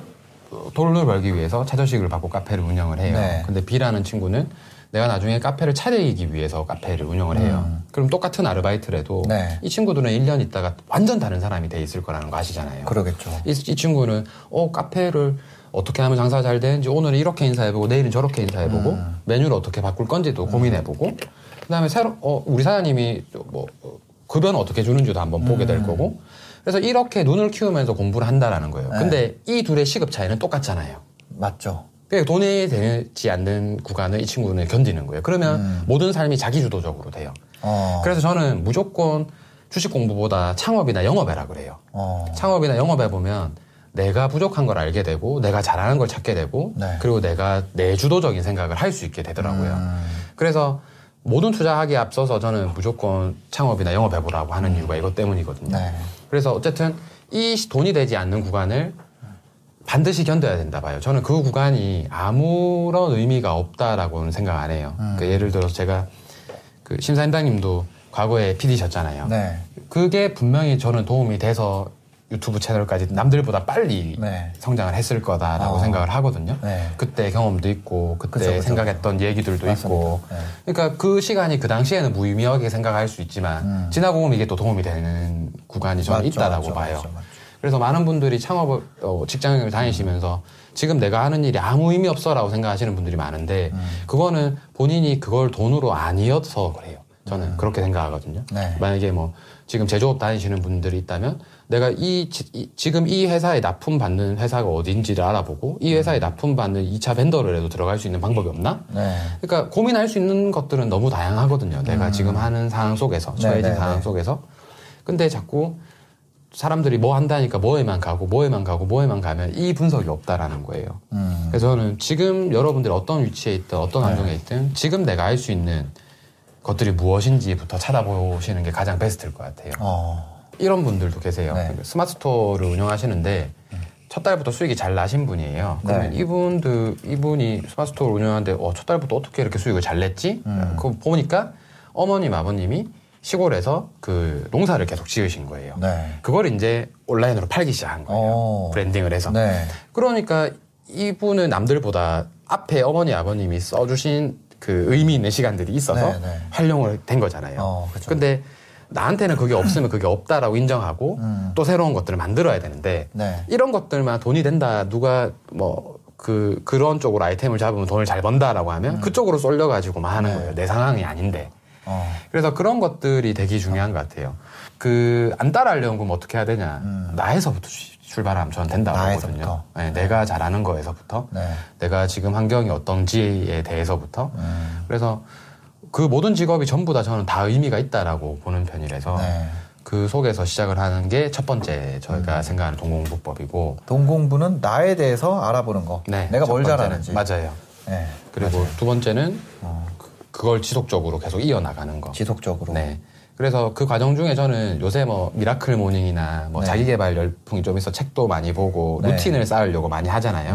돈을 벌기 위해서 차저식을 받고 카페를 운영을 해요. 네. 근데 B라는 친구는 내가 나중에 카페를 차리기 위해서 카페를 운영을 해요. 음. 그럼 똑같은 아르바이트라도 네. 이 친구들은 1년 있다가 완전 다른 사람이 돼 있을 거라는 거 아시잖아요. 그러겠죠. 이, 이 친구는 어 카페를 어떻게 하면 장사가 잘 되는지 오늘은 이렇게 인사해보고 내일은 저렇게 인사해보고 음. 메뉴를 어떻게 바꿀 건지도 음. 고민해보고 그다음에 새로 어 우리 사장님이 뭐 급여는 어떻게 주는지도 한번 보게 될 음. 거고 그래서 이렇게 눈을 키우면서 공부를 한다라는 거예요. 네. 근데 이 둘의 시급 차이는 똑같잖아요. 맞죠. 그러니까 돈이 되지 않는 구간을 이 친구는 견디는 거예요. 그러면 음. 모든 삶이 자기주도적으로 돼요. 어. 그래서 저는 무조건 주식 공부보다 창업이나 영업해라 그래요. 어. 창업이나 영업해 보면 내가 부족한 걸 알게 되고 내가 잘하는 걸 찾게 되고 네. 그리고 내가 내주도적인 생각을 할 수 있게 되더라고요. 음. 그래서 모든 투자하기에 앞서서 저는 무조건 창업이나 영업해보라고 하는 음. 이유가 이것 때문이거든요. 네. 그래서 어쨌든 이 돈이 되지 않는 구간을 반드시 견뎌야 된다 봐요. 저는 그 구간이 아무런 의미가 없다라고는 생각 안 해요. 음. 그 예를 들어서 제가 그 심사임당님도 과거에 PD셨잖아요. 네. 그게 분명히 저는 도움이 돼서 유튜브 채널까지 남들보다 빨리 네. 성장을 했을 거다라고 어. 생각을 하거든요. 네. 그때 경험도 있고 그때 그쵸, 그쵸. 생각했던 얘기들도 맞습니다. 있고 네. 그러니까 그 시간이 그 당시에는 무의미하게 생각할 수 있지만 음. 지나고 보면 이게 또 도움이 되는 구간이 저는 맞죠, 있다라고 맞죠, 봐요. 맞죠, 그래서 많은 분들이 창업을 어, 직장을 다니시면서 지금 내가 하는 일이 아무 의미 없어라고 생각하시는 분들이 많은데 음. 그거는 본인이 그걸 돈으로 아니어서 그래요. 저는 음. 그렇게 생각하거든요. 네. 만약에 뭐 지금 제조업 다니시는 분들이 있다면 내가 이, 이, 지금 이 회사에 납품 받는 회사가 어딘지를 알아보고 이 회사에 음. 납품 받는 2차 벤더를 해도 들어갈 수 있는 방법이 없나? 네. 그러니까 고민할 수 있는 것들은 너무 다양하거든요. 내가 음. 지금 하는 상황 속에서 네, 처해진 네, 상황 네. 속에서 근데 자꾸 사람들이 뭐 한다니까 뭐에만 가고 뭐에만 가고 뭐에만 가면 이 분석이 없다라는 거예요. 음. 그래서 저는 지금 여러분들이 어떤 위치에 있든 어떤 환경에 네. 있든 지금 내가 할 수 있는 것들이 무엇인지부터 찾아보시는 게 가장 베스트일 것 같아요. 어. 이런 분들도 계세요. 네. 스마트 스토어를 운영하시는데 첫 달부터 수익이 잘 나신 분이에요. 그러면 네. 이분들 이분이 스마트 스토어를 운영하는데 어, 첫 달부터 어떻게 이렇게 수익을 잘 냈지? 음. 그거 보니까 어머님 아버님이 시골에서 그 농사를 계속 지으신 거예요. 네. 그걸 이제 온라인으로 팔기 시작한 거예요. 오. 어. branding을 해서. 네. 그러니까 이분은 남들보다 앞에 어머니 아버님이 써주신 그 의미 있는 시간들이 있어서 네, 네. 활용을 된 거잖아요. 어, 그렇죠. 근데 나한테는 그게 없으면 그게 없다라고 인정하고 음. 또 새로운 것들을 만들어야 되는데 네. 이런 것들만 돈이 된다 누가 뭐 그 그런 쪽으로 아이템을 잡으면 돈을 잘 번다라고 하면 음. 그쪽으로 쏠려가지고만 하는 네. 거예요 내 상황이 아닌데 어. 그래서 그런 것들이 되게 중요한 어. 것 같아요 그 안 따라하려면 그럼 어떻게 해야 되냐 음. 나에서부터 출발하면 저는 된다고 보거든요. 네, 네. 내가 잘하는 거에서부터, 네. 내가 지금 환경이 어떤지에 대해서부터. 음. 그래서 그 모든 직업이 전부 다 저는 다 의미가 있다라고 보는 편이라서 네. 그 속에서 시작을 하는 게 첫 번째 저희가 음. 생각하는 돈 공부법이고. 돈 공부는 나에 대해서 알아보는 거. 네, 내가 뭘 잘하는지. 맞아요. 네, 그리고 맞아요. 두 번째는 어. 그걸 지속적으로 계속 이어나가는 거. 지속적으로. 네. 그래서 그 과정 중에 저는 요새 뭐 miracle morning이나 뭐 네. 자기개발 열풍이 좀 있어 책도 많이 보고 네. 루틴을 쌓으려고 많이 하잖아요.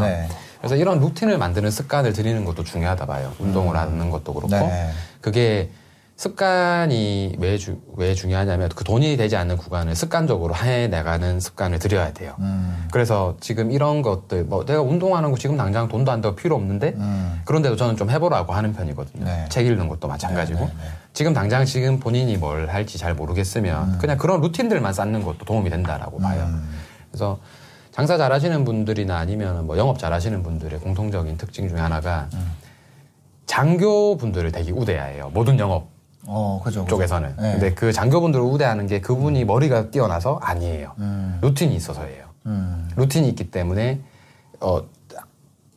네. 그래서 이런 루틴을 만드는 습관을 들이는 것도 중요하다 봐요. 운동을 음. 하는 것도 그렇고. 네. 그게 습관이 왜, 주, 왜 중요하냐면 그 돈이 되지 않는 구간을 습관적으로 해 나가는 습관을 들여야 돼요. 음. 그래서 지금 이런 것들, 뭐 내가 운동하는 거 지금 당장 돈도 안 되고 필요 없는데 음. 그런데도 저는 좀 해보라고 하는 편이거든요. 네. 책 읽는 것도 마찬가지고. 네, 네, 네. 지금 당장 지금 본인이 뭘 할지 잘 모르겠으면 음. 그냥 그런 루틴들만 쌓는 것도 도움이 된다라고 봐요. 음. 그래서 장사 잘 하시는 분들이나 아니면 뭐 영업 잘 하시는 분들의 공통적인 특징 중에 하나가 음. 장교 분들을 되게 우대해요. 모든 영업 어, 그죠, 쪽에서는. 네. 근데 그 장교분들을 우대하는 게 그분이 머리가 뛰어나서 아니에요. 음. 루틴이 있어서예요. 음. 루틴이 있기 때문에 어,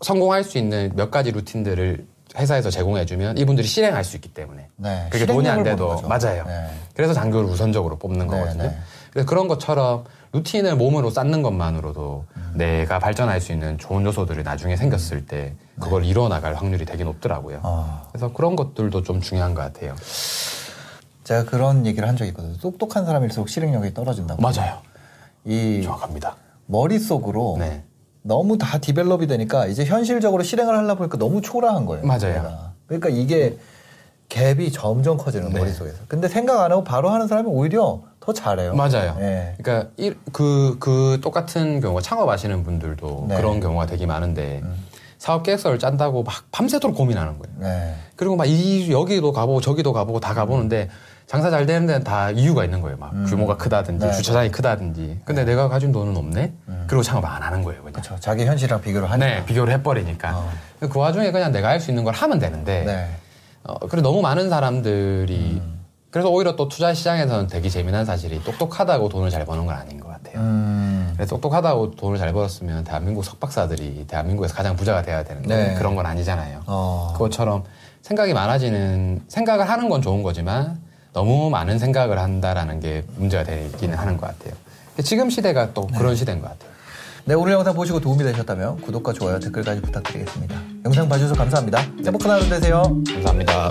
성공할 수 있는 몇 가지 루틴들을 회사에서 제공해주면 이분들이 실행할 수 있기 때문에 네. 그게 돈이 안 돼도 맞아요. 네. 그래서 장교를 우선적으로 뽑는 네, 거거든요. 네. 그래서 그런 것처럼 루틴을 몸으로 쌓는 것만으로도 음. 내가 발전할 수 있는 좋은 요소들이 나중에 생겼을 때 그걸 네. 이뤄 나갈 확률이 되게 높더라고요. 아. 그래서 그런 것들도 좀 중요한 것 같아요. 제가 그런 얘기를 한 적이 있거든요. 똑똑한 사람일수록 실행력이 떨어진다고. 맞아요. 이 정확합니다. 머릿속으로 네. 너무 다 디벨롭이 되니까 이제 현실적으로 실행을 하려 보니까 너무 초라한 거예요. 맞아요. 내가. 그러니까 이게 갭이 점점 커지는 네. 머릿속에서. 근데 생각 안 하고 바로 하는 사람이 오히려 더 잘해요. 맞아요. 네. 그러니까 그, 그 똑같은 경우가 창업하시는 분들도 네. 그런 경우가 되게 많은데 음. 사업 계획서를 짠다고 막 밤새도록 고민하는 거예요. 네. 그리고 막 이, 여기도 가보고 저기도 가보고 다 가보는데 장사 잘 되는 데는 다 이유가 있는 거예요. 막 음. 규모가 크다든지 네. 주차장이 크다든지. 근데 네. 내가 가진 돈은 없네. 음. 그리고 창업 안 하는 거예요. 그냥. 그렇죠. 자기 현실이랑 비교를 하니까. 네, 비교를 해버리니까. 어. 그 와중에 그냥 내가 할 수 있는 걸 하면 되는데. 네. 어, 그리고 너무 많은 사람들이 음. 그래서 오히려 또 투자 시장에서는 되게 재미난 사실이 똑똑하다고 돈을 잘 버는 건 아닌 것 같아요. 음. 그래서 똑똑하다고 돈을 잘 벌었으면 대한민국 석박사들이 대한민국에서 가장 부자가 돼야 되는데 네. 그런 건 아니잖아요. 어. 그것처럼 생각이 많아지는 생각을 하는 건 좋은 거지만 너무 많은 생각을 한다라는 게 문제가 되기는 하는 것 같아요. 지금 시대가 또 네. 그런 시대인 것 같아요. 네, 오늘 영상 보시고 도움이 되셨다면 구독과 좋아요, 댓글까지 부탁드리겠습니다. 영상 봐주셔서 감사합니다. 행복한 하루 되세요. 감사합니다.